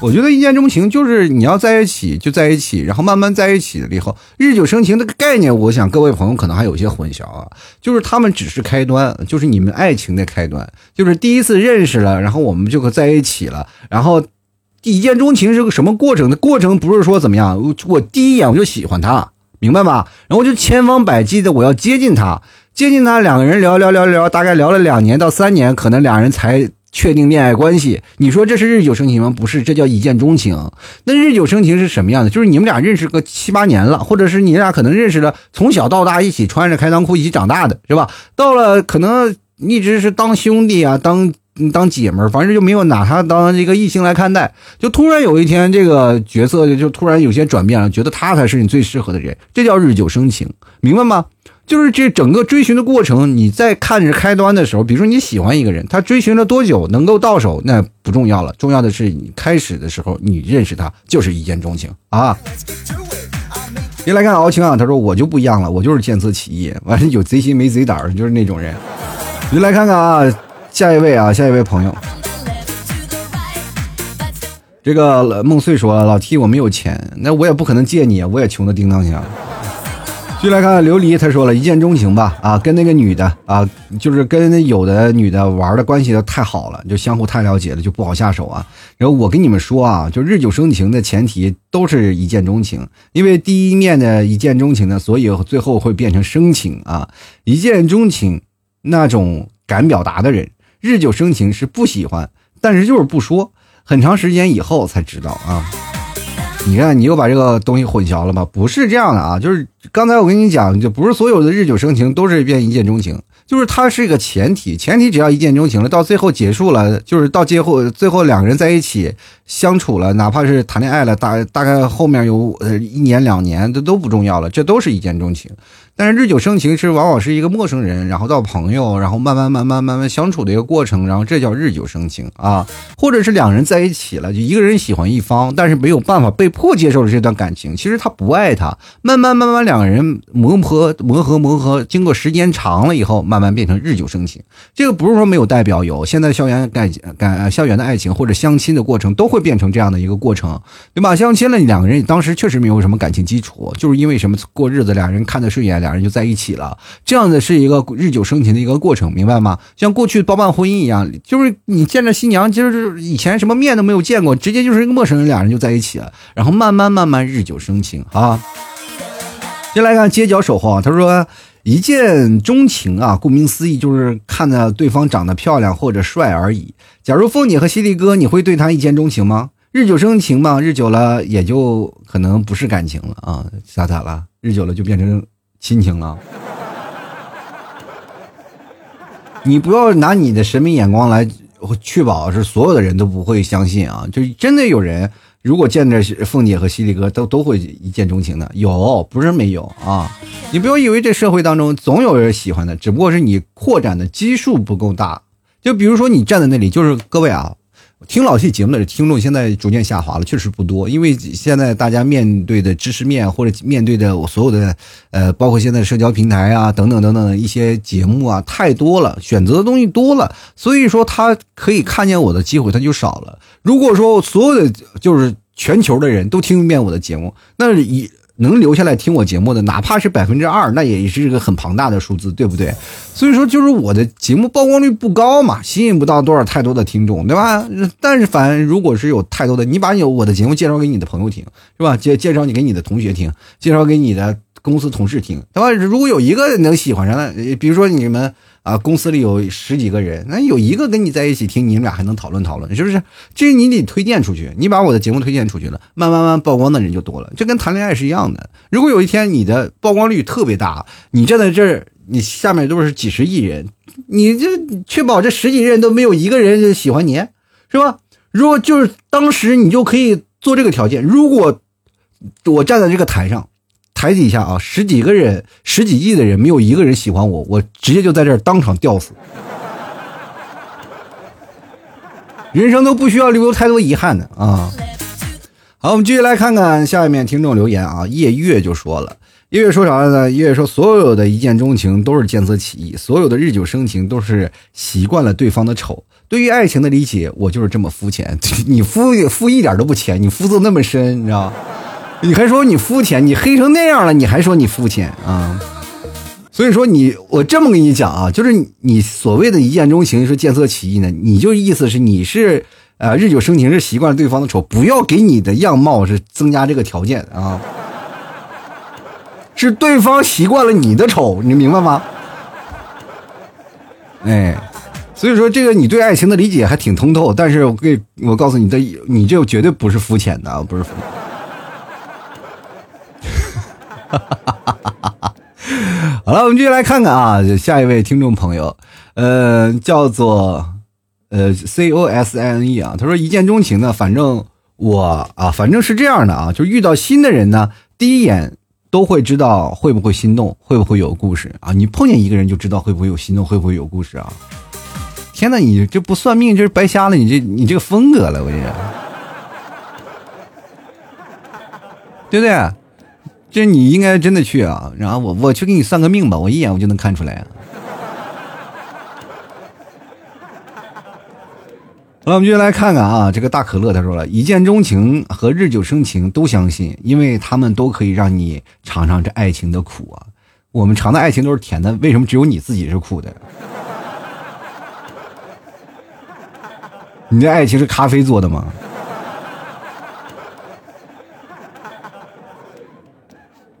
我觉得一见钟情就是你要在一起就在一起，然后慢慢在一起了以后，日久生情这个概念，我想各位朋友可能还有些混淆啊。就是他们只是开端，就是你们爱情的开端，就是第一次认识了，然后我们就在一起了。然后一见钟情是个什么过程？的过程不是说怎么样，我第一眼我就喜欢他，明白吗？然后就千方百计的我要接近他，接近他，两个人聊聊聊聊，大概聊了两年到三年，可能两人才。确定恋爱关系，你说这是日久生情吗？不是，这叫一见钟情。那日久生情是什么样的？就是你们俩认识个七八年了，或者是你俩可能认识了，从小到大一起穿着开裆裤一起长大的，是吧？到了可能一直是当兄弟啊，当当姐们儿，反正就没有拿他当这个异性来看待。就突然有一天，这个角色就突然有些转变了，觉得他才是你最适合的人，这叫日久生情，明白吗？就是这整个追寻的过程，你在看着开端的时候，比如说你喜欢一个人，他追寻了多久能够到手，那不重要了，重要的是你开始的时候你认识他就是一见钟情啊。别来看敖青啊，他说我就不一样了，我就是见色起意，完了有贼心没贼胆，就是那种人。你来看看啊，下一位啊，下一位朋友，这个孟穗说老 T 我没有钱，那我也不可能借你，我也穷的叮当响。就来看琉璃，他说了一见钟情吧，啊，跟那个女的啊，就是跟有的女的玩的关系都太好了，就相互太了解了，就不好下手啊。然后我跟你们说啊，就日久生情的前提都是一见钟情，因为第一面的一见钟情呢，所以最后会变成深情啊。一见钟情那种敢表达的人，日久生情是不喜欢，但是就是不说，很长时间以后才知道啊。你看，你又把这个东西混淆了吧？不是这样的啊，就是刚才我跟你讲，就不是所有的日久生情都是变一见钟情，就是它是一个前提，前提只要一见钟情了，到最后结束了，就是到最后最后两个人在一起相处了，哪怕是谈恋爱了，大大概后面有呃一年两年，这都不重要了，这都是一见钟情。但是日久生情是往往是一个陌生人，然后到朋友，然后慢慢慢慢慢慢相处的一个过程，然后这叫日久生情啊。或者是两人在一起了，就一个人喜欢一方，但是没有办法被迫接受了这段感情，其实他不爱他，慢慢慢慢两个人磨合磨合磨合，经过时间长了以后，慢慢变成日久生情。这个不是说没有代表有，现在校园感感校园的爱情或者相亲的过程都会变成这样的一个过程，对吧？相亲了两个人当时确实没有什么感情基础，就是因为什么过日子，两人看得顺眼。两人就在一起了，这样子是一个日久生情的一个过程，明白吗？像过去包办婚姻一样，就是你见着新娘，就是以前什么面都没有见过，直接就是一个陌生人，两人就在一起了，然后慢慢慢慢日久生情啊。先来看街角守候，他说一见钟情啊，顾名思义就是看着对方长得漂亮或者帅而已。假如凤姐和犀利哥，你会对他一见钟情吗？日久生情嘛，日久了也就可能不是感情了啊，咋咋了？日久了就变成。心情了，你不要拿你的审美眼光来确保是所有的人都不会相信啊！就真的有人如果见着凤姐和犀利哥都都会一见钟情的，有不是没有啊？你不要以为这社会当中总有人喜欢的，只不过是你扩展的基数不够大。就比如说你站在那里，就是各位啊。听老戏节目的听众现在逐渐下滑了，确实不多，因为现在大家面对的知识面或者面对的我所有的呃，包括现在社交平台啊等等等等一些节目啊太多了，选择的东西多了，所以说他可以看见我的机会他就少了。如果说所有的就是全球的人都听一遍我的节目，那以能留下来听我节目的，哪怕是百分之二，那也是一个很庞大的数字，对不对？所以说，就是我的节目曝光率不高嘛，吸引不到多少太多的听众，对吧？但是反如果是有太多的，你把有我的节目介绍给你的朋友听，是吧？介介绍你给你的同学听，介绍给你的公司同事听，对吧？如果有一个能喜欢上的，比如说你们。啊，公司里有十几个人，那有一个跟你在一起听，你们俩还能讨论讨论，是不是？这你得推荐出去，你把我的节目推荐出去了，慢慢慢曝光的人就多了。这跟谈恋爱是一样的。如果有一天你的曝光率特别大，你站在这儿，你下面都是几十亿人，你这确保这十几人都没有一个人喜欢你，是吧？如果就是当时你就可以做这个条件，如果我站在这个台上。台底下啊，十几个人，十几亿的人，没有一个人喜欢我，我直接就在这儿当场吊死。[LAUGHS] 人生都不需要留太多遗憾的啊。好，我们继续来看看下面听众留言啊。叶月就说了，叶月说啥了呢？叶月说，所有的一见钟情都是见色起意，所有的日久生情都是习惯了对方的丑。对于爱情的理解，我就是这么肤浅。你肤肤一点都不浅，你肤色那么深，你知道。你还说你肤浅，你黑成那样了，你还说你肤浅啊？所以说你，我这么跟你讲啊，就是你所谓的一见钟情是见色起意呢，你就意思是你是呃日久生情是习惯对方的丑，不要给你的样貌是增加这个条件啊，是对方习惯了你的丑，你明白吗？哎，所以说这个你对爱情的理解还挺通透，但是我给我告诉你，这你这绝对不是肤浅的啊，不是。[LAUGHS] 好了，我们继续来看看啊，下一位听众朋友，呃，叫做呃 C O S I N E 啊，他说一见钟情呢，反正我啊，反正是这样的啊，就遇到新的人呢，第一眼都会知道会不会心动，会不会有故事啊？你碰见一个人就知道会不会有心动，会不会有故事啊？天哪，你这不算命，这是白瞎了你这你这个风格了，我跟你讲，对不对？这你应该真的去啊，然后我我去给你算个命吧，我一眼我就能看出来。好了，我们就来看看啊，这个大可乐他说了一见钟情和日久生情都相信，因为他们都可以让你尝尝这爱情的苦啊。我们尝的爱情都是甜的，为什么只有你自己是苦的？你的爱情是咖啡做的吗？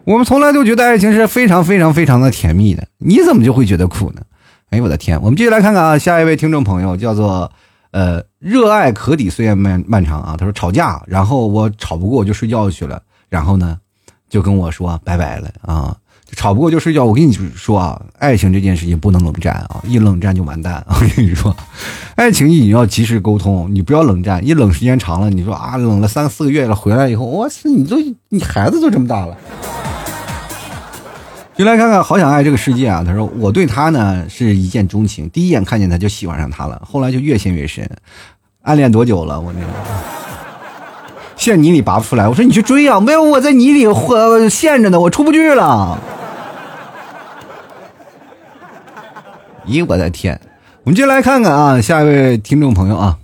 我们从来都觉得爱情是非常非常非常的甜蜜的，你怎么就会觉得苦呢？哎呦我的天！我们继续来看看啊，下一位听众朋友叫做呃热爱可抵岁月漫漫长啊，他说吵架，然后我吵不过就睡觉去了，然后呢就跟我说拜拜了啊，吵不过就睡觉。我跟你说啊，爱情这件事情不能冷战啊，一冷战就完蛋。我跟你说，爱情你要及时沟通，你不要冷战，一冷时间长了，你说啊冷了三四个月了，回来以后，我操，你都你孩子都这么大了。就来看看，好想爱这个世界啊！他说我对他呢是一见钟情，第一眼看见他就喜欢上他了，后来就越陷越深。暗恋多久了？我那个陷泥里拔不出来。我说你去追啊！没有，我在泥里陷着呢，我出不去了。咦，我的天！我们就来看看啊，下一位听众朋友啊，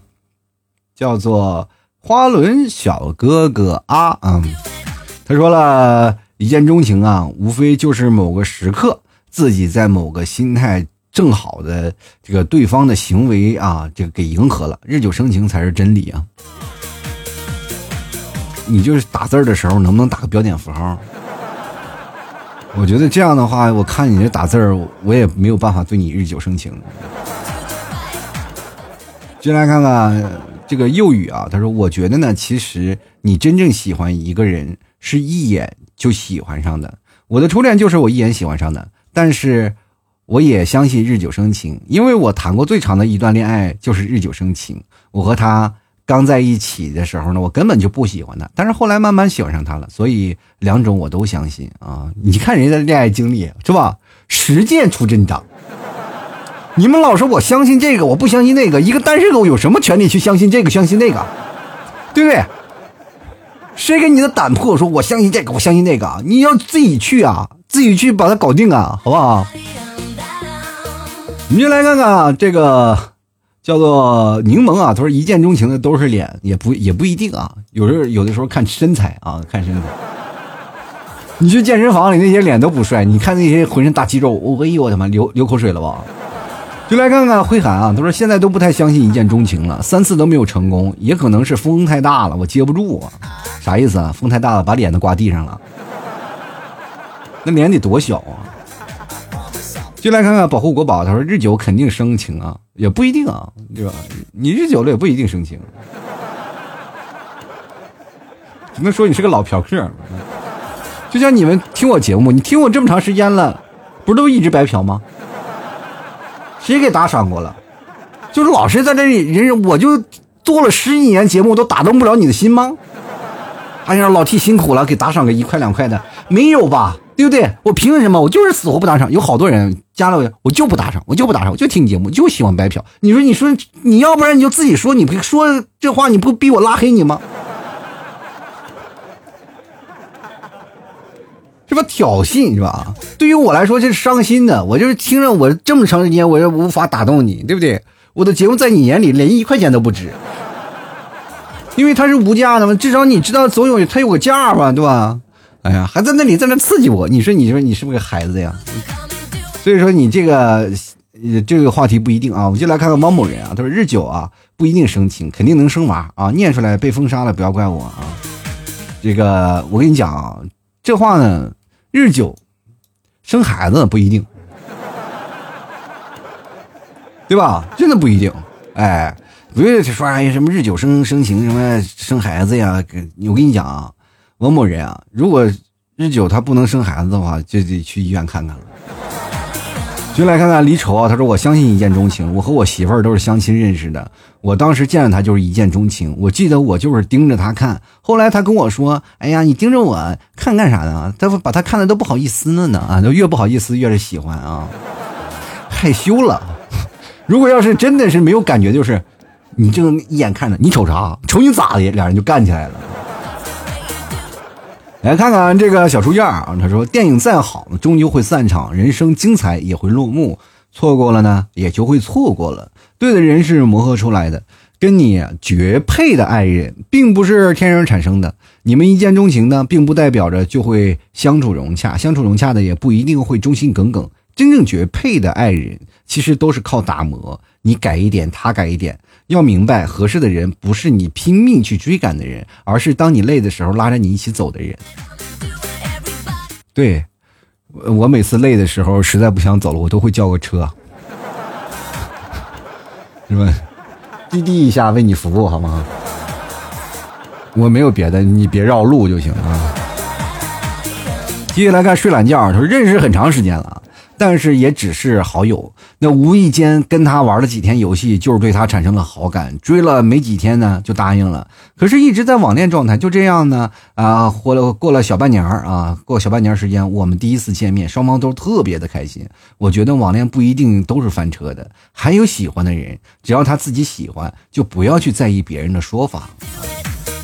叫做花轮小哥哥啊，嗯，他说了。一见钟情啊，无非就是某个时刻自己在某个心态正好的这个对方的行为啊，这个给迎合了。日久生情才是真理啊！你就是打字的时候能不能打个标点符号？我觉得这样的话，我看你这打字我也没有办法对你日久生情。进来看看这个幼语啊，他说：“我觉得呢，其实你真正喜欢一个人是一眼。”就喜欢上的，我的初恋就是我一眼喜欢上的，但是我也相信日久生情，因为我谈过最长的一段恋爱就是日久生情。我和他刚在一起的时候呢，我根本就不喜欢他，但是后来慢慢喜欢上他了，所以两种我都相信啊。你看人家的恋爱经历是吧？实践出真章。你们老说我相信这个，我不相信那个，一个单身狗有什么权利去相信这个，相信那个，对不对？谁给你的胆魄？说我相信这个，我相信那个，你要自己去啊，自己去把它搞定啊，好不好？你就来看看啊，这个叫做柠檬啊，他说一见钟情的都是脸，也不也不一定啊，有时候有的时候看身材啊，看身材。你去健身房里那些脸都不帅，你看那些浑身大肌肉，我哎呦我他妈流流口水了吧？就来看看慧涵啊，他说现在都不太相信一见钟情了，三次都没有成功，也可能是风太大了，我接不住啊。啥意思啊？风太大了，把脸都刮地上了，那脸得多小啊？就来看看保护国宝，他说日久肯定生情啊，也不一定啊，对吧？你日久了也不一定生情，只能说你是个老嫖客。就像你们听我节目，你听我这么长时间了，不是都一直白嫖吗？谁给打赏过了？就是老是在这里，人我就做了十几年节目，都打动不了你的心吗？哎呀，老 T 辛苦了，给打赏个一块两块的，没有吧？对不对？我凭什么？我就是死活不打赏。有好多人加了我，我就不打赏，我就不打赏，我就听节目，就喜欢白嫖。你说，你说，你要不然你就自己说，你不说这话，你不逼我拉黑你吗？是吧？挑衅是吧？对于我来说这是伤心的。我就是听着我这么长时间，我也无法打动你，对不对？我的节目在你眼里连一块钱都不值，因为它是无价的嘛。至少你知道总有它有个价吧，对吧？哎呀，还在那里在那刺激我，你说你说你是不是个孩子呀？所以说你这个这个话题不一定啊。我们就来看看某某人啊，他说日久啊不一定生情，肯定能生娃啊。念出来被封杀了，不要怪我啊。这个我跟你讲啊，这话呢。日久生孩子不一定，对吧？真的不一定。哎，不是说哎什么日久生生情，什么生孩子呀？我跟你讲啊，某某人啊，如果日久他不能生孩子的话，就得去医院看看了。就来看看离愁啊，他说我相信一见钟情，我和我媳妇儿都是相亲认识的。我当时见了他就是一见钟情，我记得我就是盯着他看。后来他跟我说：“哎呀，你盯着我看干啥呢？”他把他看的都不好意思了呢啊，就越不好意思越是喜欢啊，害羞了。如果要是真的是没有感觉，就是你这个一眼看着你瞅啥？瞅你咋的？俩人就干起来了。来看看这个小书件啊，他说：“电影再好，终究会散场；人生精彩也会落幕。错过了呢，也就会错过了。”对的人是磨合出来的，跟你绝配的爱人并不是天生产生的。你们一见钟情呢，并不代表着就会相处融洽，相处融洽的也不一定会忠心耿耿。真正绝配的爱人，其实都是靠打磨，你改一点，他改一点。要明白，合适的人不是你拼命去追赶的人，而是当你累的时候拉着你一起走的人。对，我每次累的时候，实在不想走了，我都会叫个车。是吧？滴滴一下为你服务好吗？我没有别的，你别绕路就行啊。继续来看睡懒觉，他说认识很长时间了。但是也只是好友，那无意间跟他玩了几天游戏，就是对他产生了好感，追了没几天呢就答应了。可是，一直在网恋状态，就这样呢啊，过了过了小半年啊，过小半年时间，我们第一次见面，双方都特别的开心。我觉得网恋不一定都是翻车的，还有喜欢的人，只要他自己喜欢，就不要去在意别人的说法。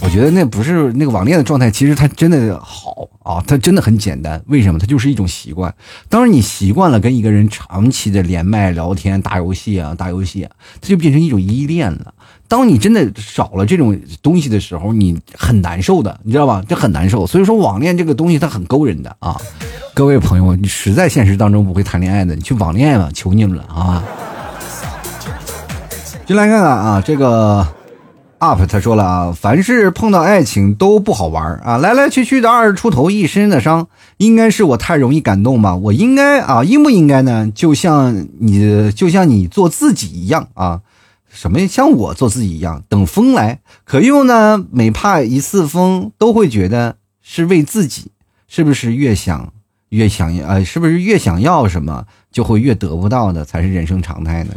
我觉得那不是那个网恋的状态，其实它真的好啊，它真的很简单。为什么？它就是一种习惯。当然，你习惯了跟一个人长期的连麦聊天、打游戏啊、打游戏啊，它就变成一种依恋了。当你真的少了这种东西的时候，你很难受的，你知道吧？这很难受。所以说，网恋这个东西它很勾人的啊。各位朋友，你实在现实当中不会谈恋爱的，你去网恋吧，求你们了啊！进来看看啊，这个。up，他说了啊，凡是碰到爱情都不好玩啊，来来去去的二十出头，一身的伤，应该是我太容易感动吧？我应该啊，应不应该呢？就像你，就像你做自己一样啊，什么像我做自己一样，等风来。可又呢，每怕一次风，都会觉得是为自己，是不是越想越想要？呃，是不是越想要什么，就会越得不到的，才是人生常态呢？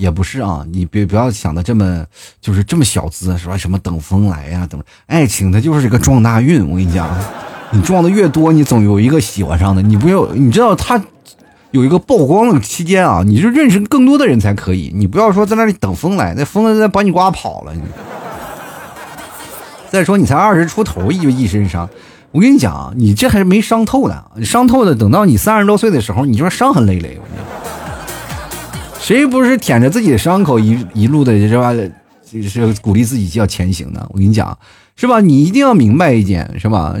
也不是啊，你别不要想的这么，就是这么小资，是吧？什么等风来呀，等爱情，它就是一个撞大运。我跟你讲，你撞的越多，你总有一个喜欢上的。你不要，你知道他有一个曝光的期间啊，你就认识更多的人才可以。你不要说在那里等风来，那风再把你刮跑了。再说你才二十出头，一一身伤。我跟你讲，你这还是没伤透呢。伤透的，等到你三十多岁的时候，你就是伤痕累累。我跟你讲。谁不是舔着自己的伤口一一路的是吧？就是鼓励自己要前行的。我跟你讲，是吧？你一定要明白一点，是吧？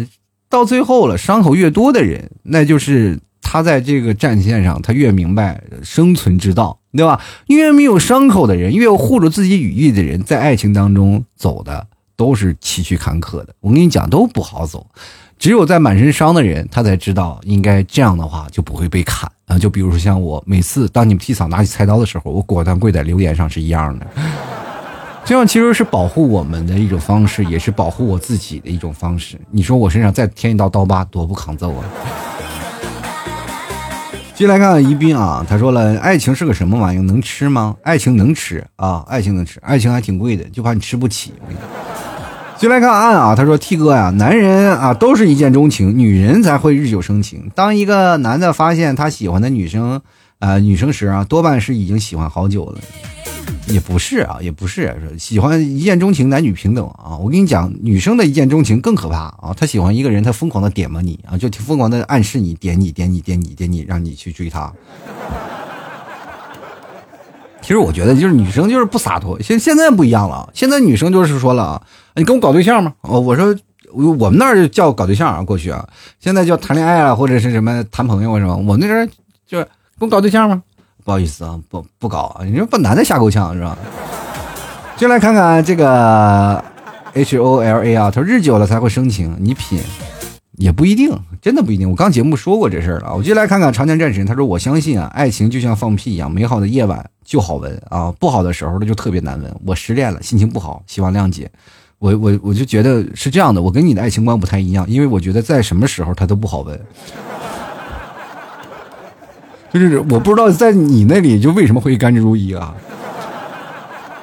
到最后了，伤口越多的人，那就是他在这个战线上，他越明白生存之道，对吧？越没有伤口的人，越护住自己羽翼的人，在爱情当中走的都是崎岖坎坷的。我跟你讲，都不好走。只有在满身伤的人，他才知道应该这样的话就不会被砍啊。就比如说像我，每次当你们替嫂拿起菜刀的时候，我果断跪在留言上是一样的。这样其实是保护我们的一种方式，也是保护我自己的一种方式。你说我身上再添一道刀疤，多不抗揍啊！接下来看看宜宾啊，他说了，爱情是个什么玩意？能吃吗？爱情能吃啊，爱情能吃，爱情还挺贵的，就怕你吃不起。就来看案啊，他说：“T 哥呀，男人啊都是一见钟情，女人才会日久生情。当一个男的发现他喜欢的女生，啊女生时啊，多半是已经喜欢好久了。也不是啊，也不是喜欢一见钟情，男女平等啊。我跟你讲，女生的一见钟情更可怕啊。她喜欢一个人，她疯狂的点嘛你啊，就疯狂的暗示你，点你，点你，点你，点你，让你去追她。”其实我觉得就是女生就是不洒脱，现现在不一样了。现在女生就是说了啊，你跟我搞对象吗？哦，我说我们那儿叫搞对象啊，过去啊，现在叫谈恋爱了或者是什么谈朋友是吧？我那边就是跟我搞对象吗？不好意思啊，不不搞啊，你说把男的吓够呛是吧？就来看看这个 H O L A 啊，他说日久了才会生情，你品。也不一定，真的不一定。我刚节目说过这事儿了。我就来看看《长江战神》，他说：“我相信啊，爱情就像放屁一样，美好的夜晚就好闻啊，不好的时候呢就特别难闻。我失恋了，心情不好，希望谅解。我我我就觉得是这样的，我跟你的爱情观不太一样，因为我觉得在什么时候它都不好闻。[LAUGHS] 就是我不知道在你那里就为什么会甘之如饴啊？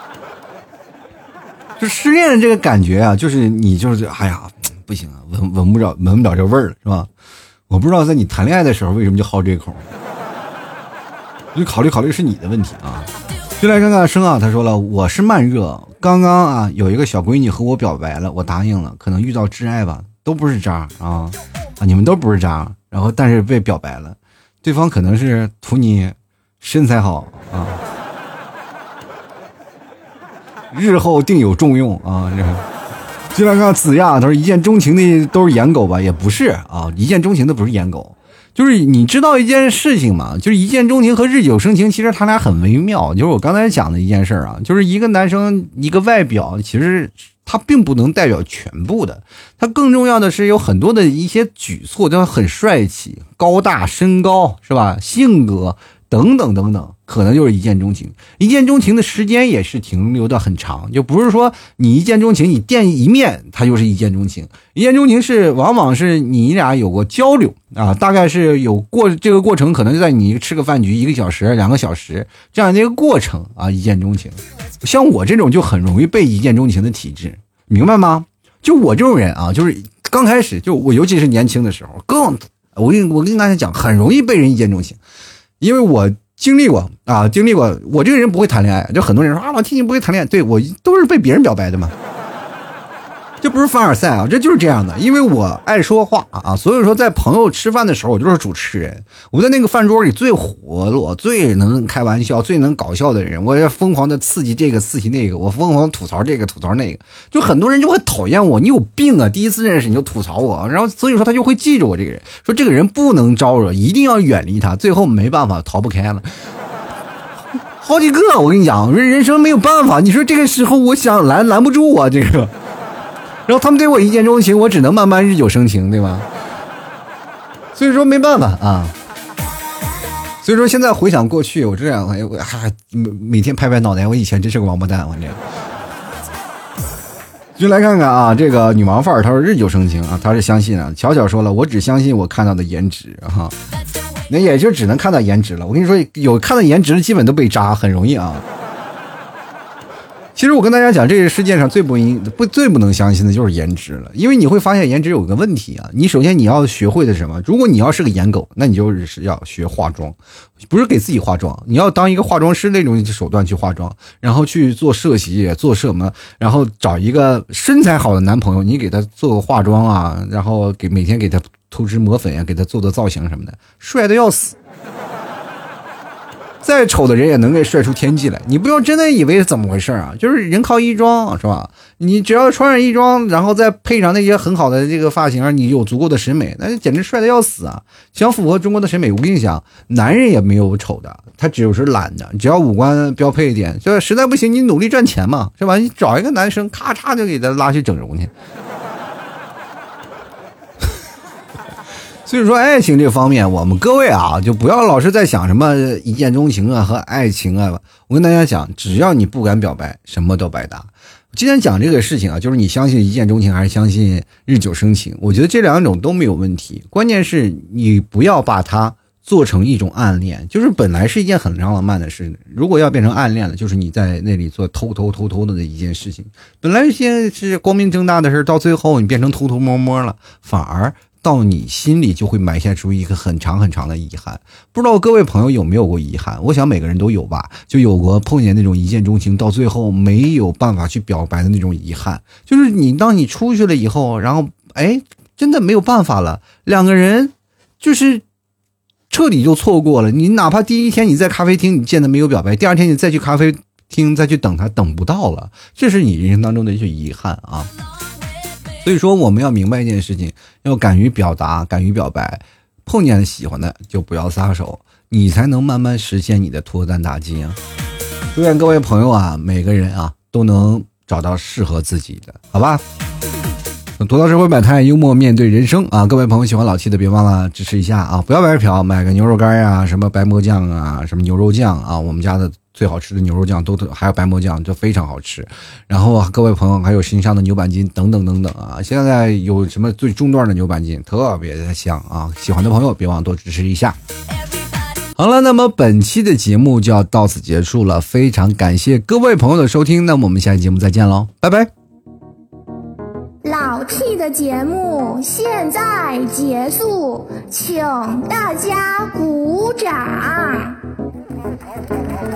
[LAUGHS] 就失恋的这个感觉啊，就是你就是哎呀。”不行啊，闻闻不着，闻不着这味儿了，是吧？我不知道在你谈恋爱的时候为什么就好这口，你考虑考虑是你的问题啊。就来看看生啊，他说了，我是慢热，刚刚啊有一个小闺女和我表白了，我答应了，可能遇到挚爱吧，都不是渣啊啊，你们都不是渣，然后但是被表白了，对方可能是图你身材好啊，日后定有重用啊。就来看子亚，他说一见钟情的都是颜狗吧？也不是啊，一见钟情的不是颜狗，就是你知道一件事情嘛，就是一见钟情和日久生情，其实他俩很微妙。就是我刚才讲的一件事啊，就是一个男生一个外表，其实他并不能代表全部的，他更重要的是有很多的一些举措都很帅气、高大、身高是吧？性格。等等等等，可能就是一见钟情。一见钟情的时间也是停留的很长，就不是说你一见钟情，你见一面他就是一见钟情。一见钟情是往往是你俩有过交流啊，大概是有过这个过程，可能就在你吃个饭局一个小时、两个小时这样的一个过程啊，一见钟情。像我这种就很容易被一见钟情的体质，明白吗？就我这种人啊，就是刚开始就我，尤其是年轻的时候，更我跟我跟大家讲，很容易被人一见钟情。因为我经历过啊，经历过，我这个人不会谈恋爱，就很多人说啊，老天你不会谈恋爱，对我都是被别人表白的嘛。这不是凡尔赛啊，这就是这样的。因为我爱说话啊，所以说在朋友吃饭的时候，我就是主持人。我在那个饭桌里最活络、最能开玩笑、最能搞笑的人。我要疯狂的刺激这个、刺激那个，我疯狂吐槽这个、吐槽那个。就很多人就会讨厌我，你有病啊！第一次认识你就吐槽我，然后所以说他就会记住我这个人，说这个人不能招惹，一定要远离他。最后没办法，逃不开了。好几个，我跟你讲，人生没有办法。你说这个时候，我想拦拦不住啊，这个。然后他们对我一见钟情，我只能慢慢日久生情，对吧？所以说没办法啊。所以说现在回想过去，我这样哎，我还每每天拍拍脑袋，我以前真是个王八蛋，我这。就来看看啊，这个女王范儿，她说日久生情啊，她是相信啊。巧巧说了，我只相信我看到的颜值哈，那也就只能看到颜值了。我跟你说，有看到颜值的，基本都被渣，很容易啊。其实我跟大家讲，这个世界上最不应不最不能相信的就是颜值了，因为你会发现颜值有个问题啊。你首先你要学会的什么？如果你要是个颜狗，那你就是要学化妆，不是给自己化妆，你要当一个化妆师那种手段去化妆，然后去做设计，做什么，然后找一个身材好的男朋友，你给他做个化妆啊，然后给每天给他涂脂抹粉呀，给他做做造型什么的，帅的要死。再丑的人也能给帅出天际来。你不要真的以为是怎么回事啊？就是人靠衣装，是吧？你只要穿上衣装，然后再配上那些很好的这个发型，你有足够的审美，那就简直帅的要死啊！想符合中国的审美，我跟你讲，男人也没有丑的，他只有是懒的。只要五官标配一点，就实在不行，你努力赚钱嘛，是吧？你找一个男生，咔嚓就给他拉去整容去。所以说，爱情这方面，我们各位啊，就不要老是在想什么一见钟情啊和爱情啊。我跟大家讲，只要你不敢表白，什么都白搭。今天讲这个事情啊，就是你相信一见钟情还是相信日久生情？我觉得这两种都没有问题，关键是你不要把它做成一种暗恋。就是本来是一件很浪漫的事，如果要变成暗恋了，就是你在那里做偷偷偷偷的的一件事情。本来先是光明正大的事到最后你变成偷偷摸摸了，反而。到你心里就会埋下出一个很长很长的遗憾，不知道各位朋友有没有过遗憾？我想每个人都有吧，就有过碰见那种一见钟情，到最后没有办法去表白的那种遗憾。就是你当你出去了以后，然后哎，真的没有办法了，两个人就是彻底就错过了。你哪怕第一天你在咖啡厅你见他没有表白，第二天你再去咖啡厅再去等他，等不到了，这是你人生当中的一些遗憾啊。所以说，我们要明白一件事情，要敢于表达，敢于表白。碰见喜欢的就不要撒手，你才能慢慢实现你的脱单大计啊！祝愿各位朋友啊，每个人啊都能找到适合自己的，好吧？脱到社会百态，幽默面对人生啊！各位朋友喜欢老七的，别忘了支持一下啊！不要白嫖，买个牛肉干呀，什么白馍酱啊，什么牛肉酱啊，我们家的。最好吃的牛肉酱都还有白馍酱，就非常好吃。然后各位朋友还有新上的牛板筋等等等等啊！现在有什么最中段的牛板筋，特别的香啊！喜欢的朋友别忘多支持一下。好了，那么本期的节目就要到此结束了，非常感谢各位朋友的收听，那么我们下期节目再见喽，拜拜。老 T 的节目现在结束，请大家鼓掌。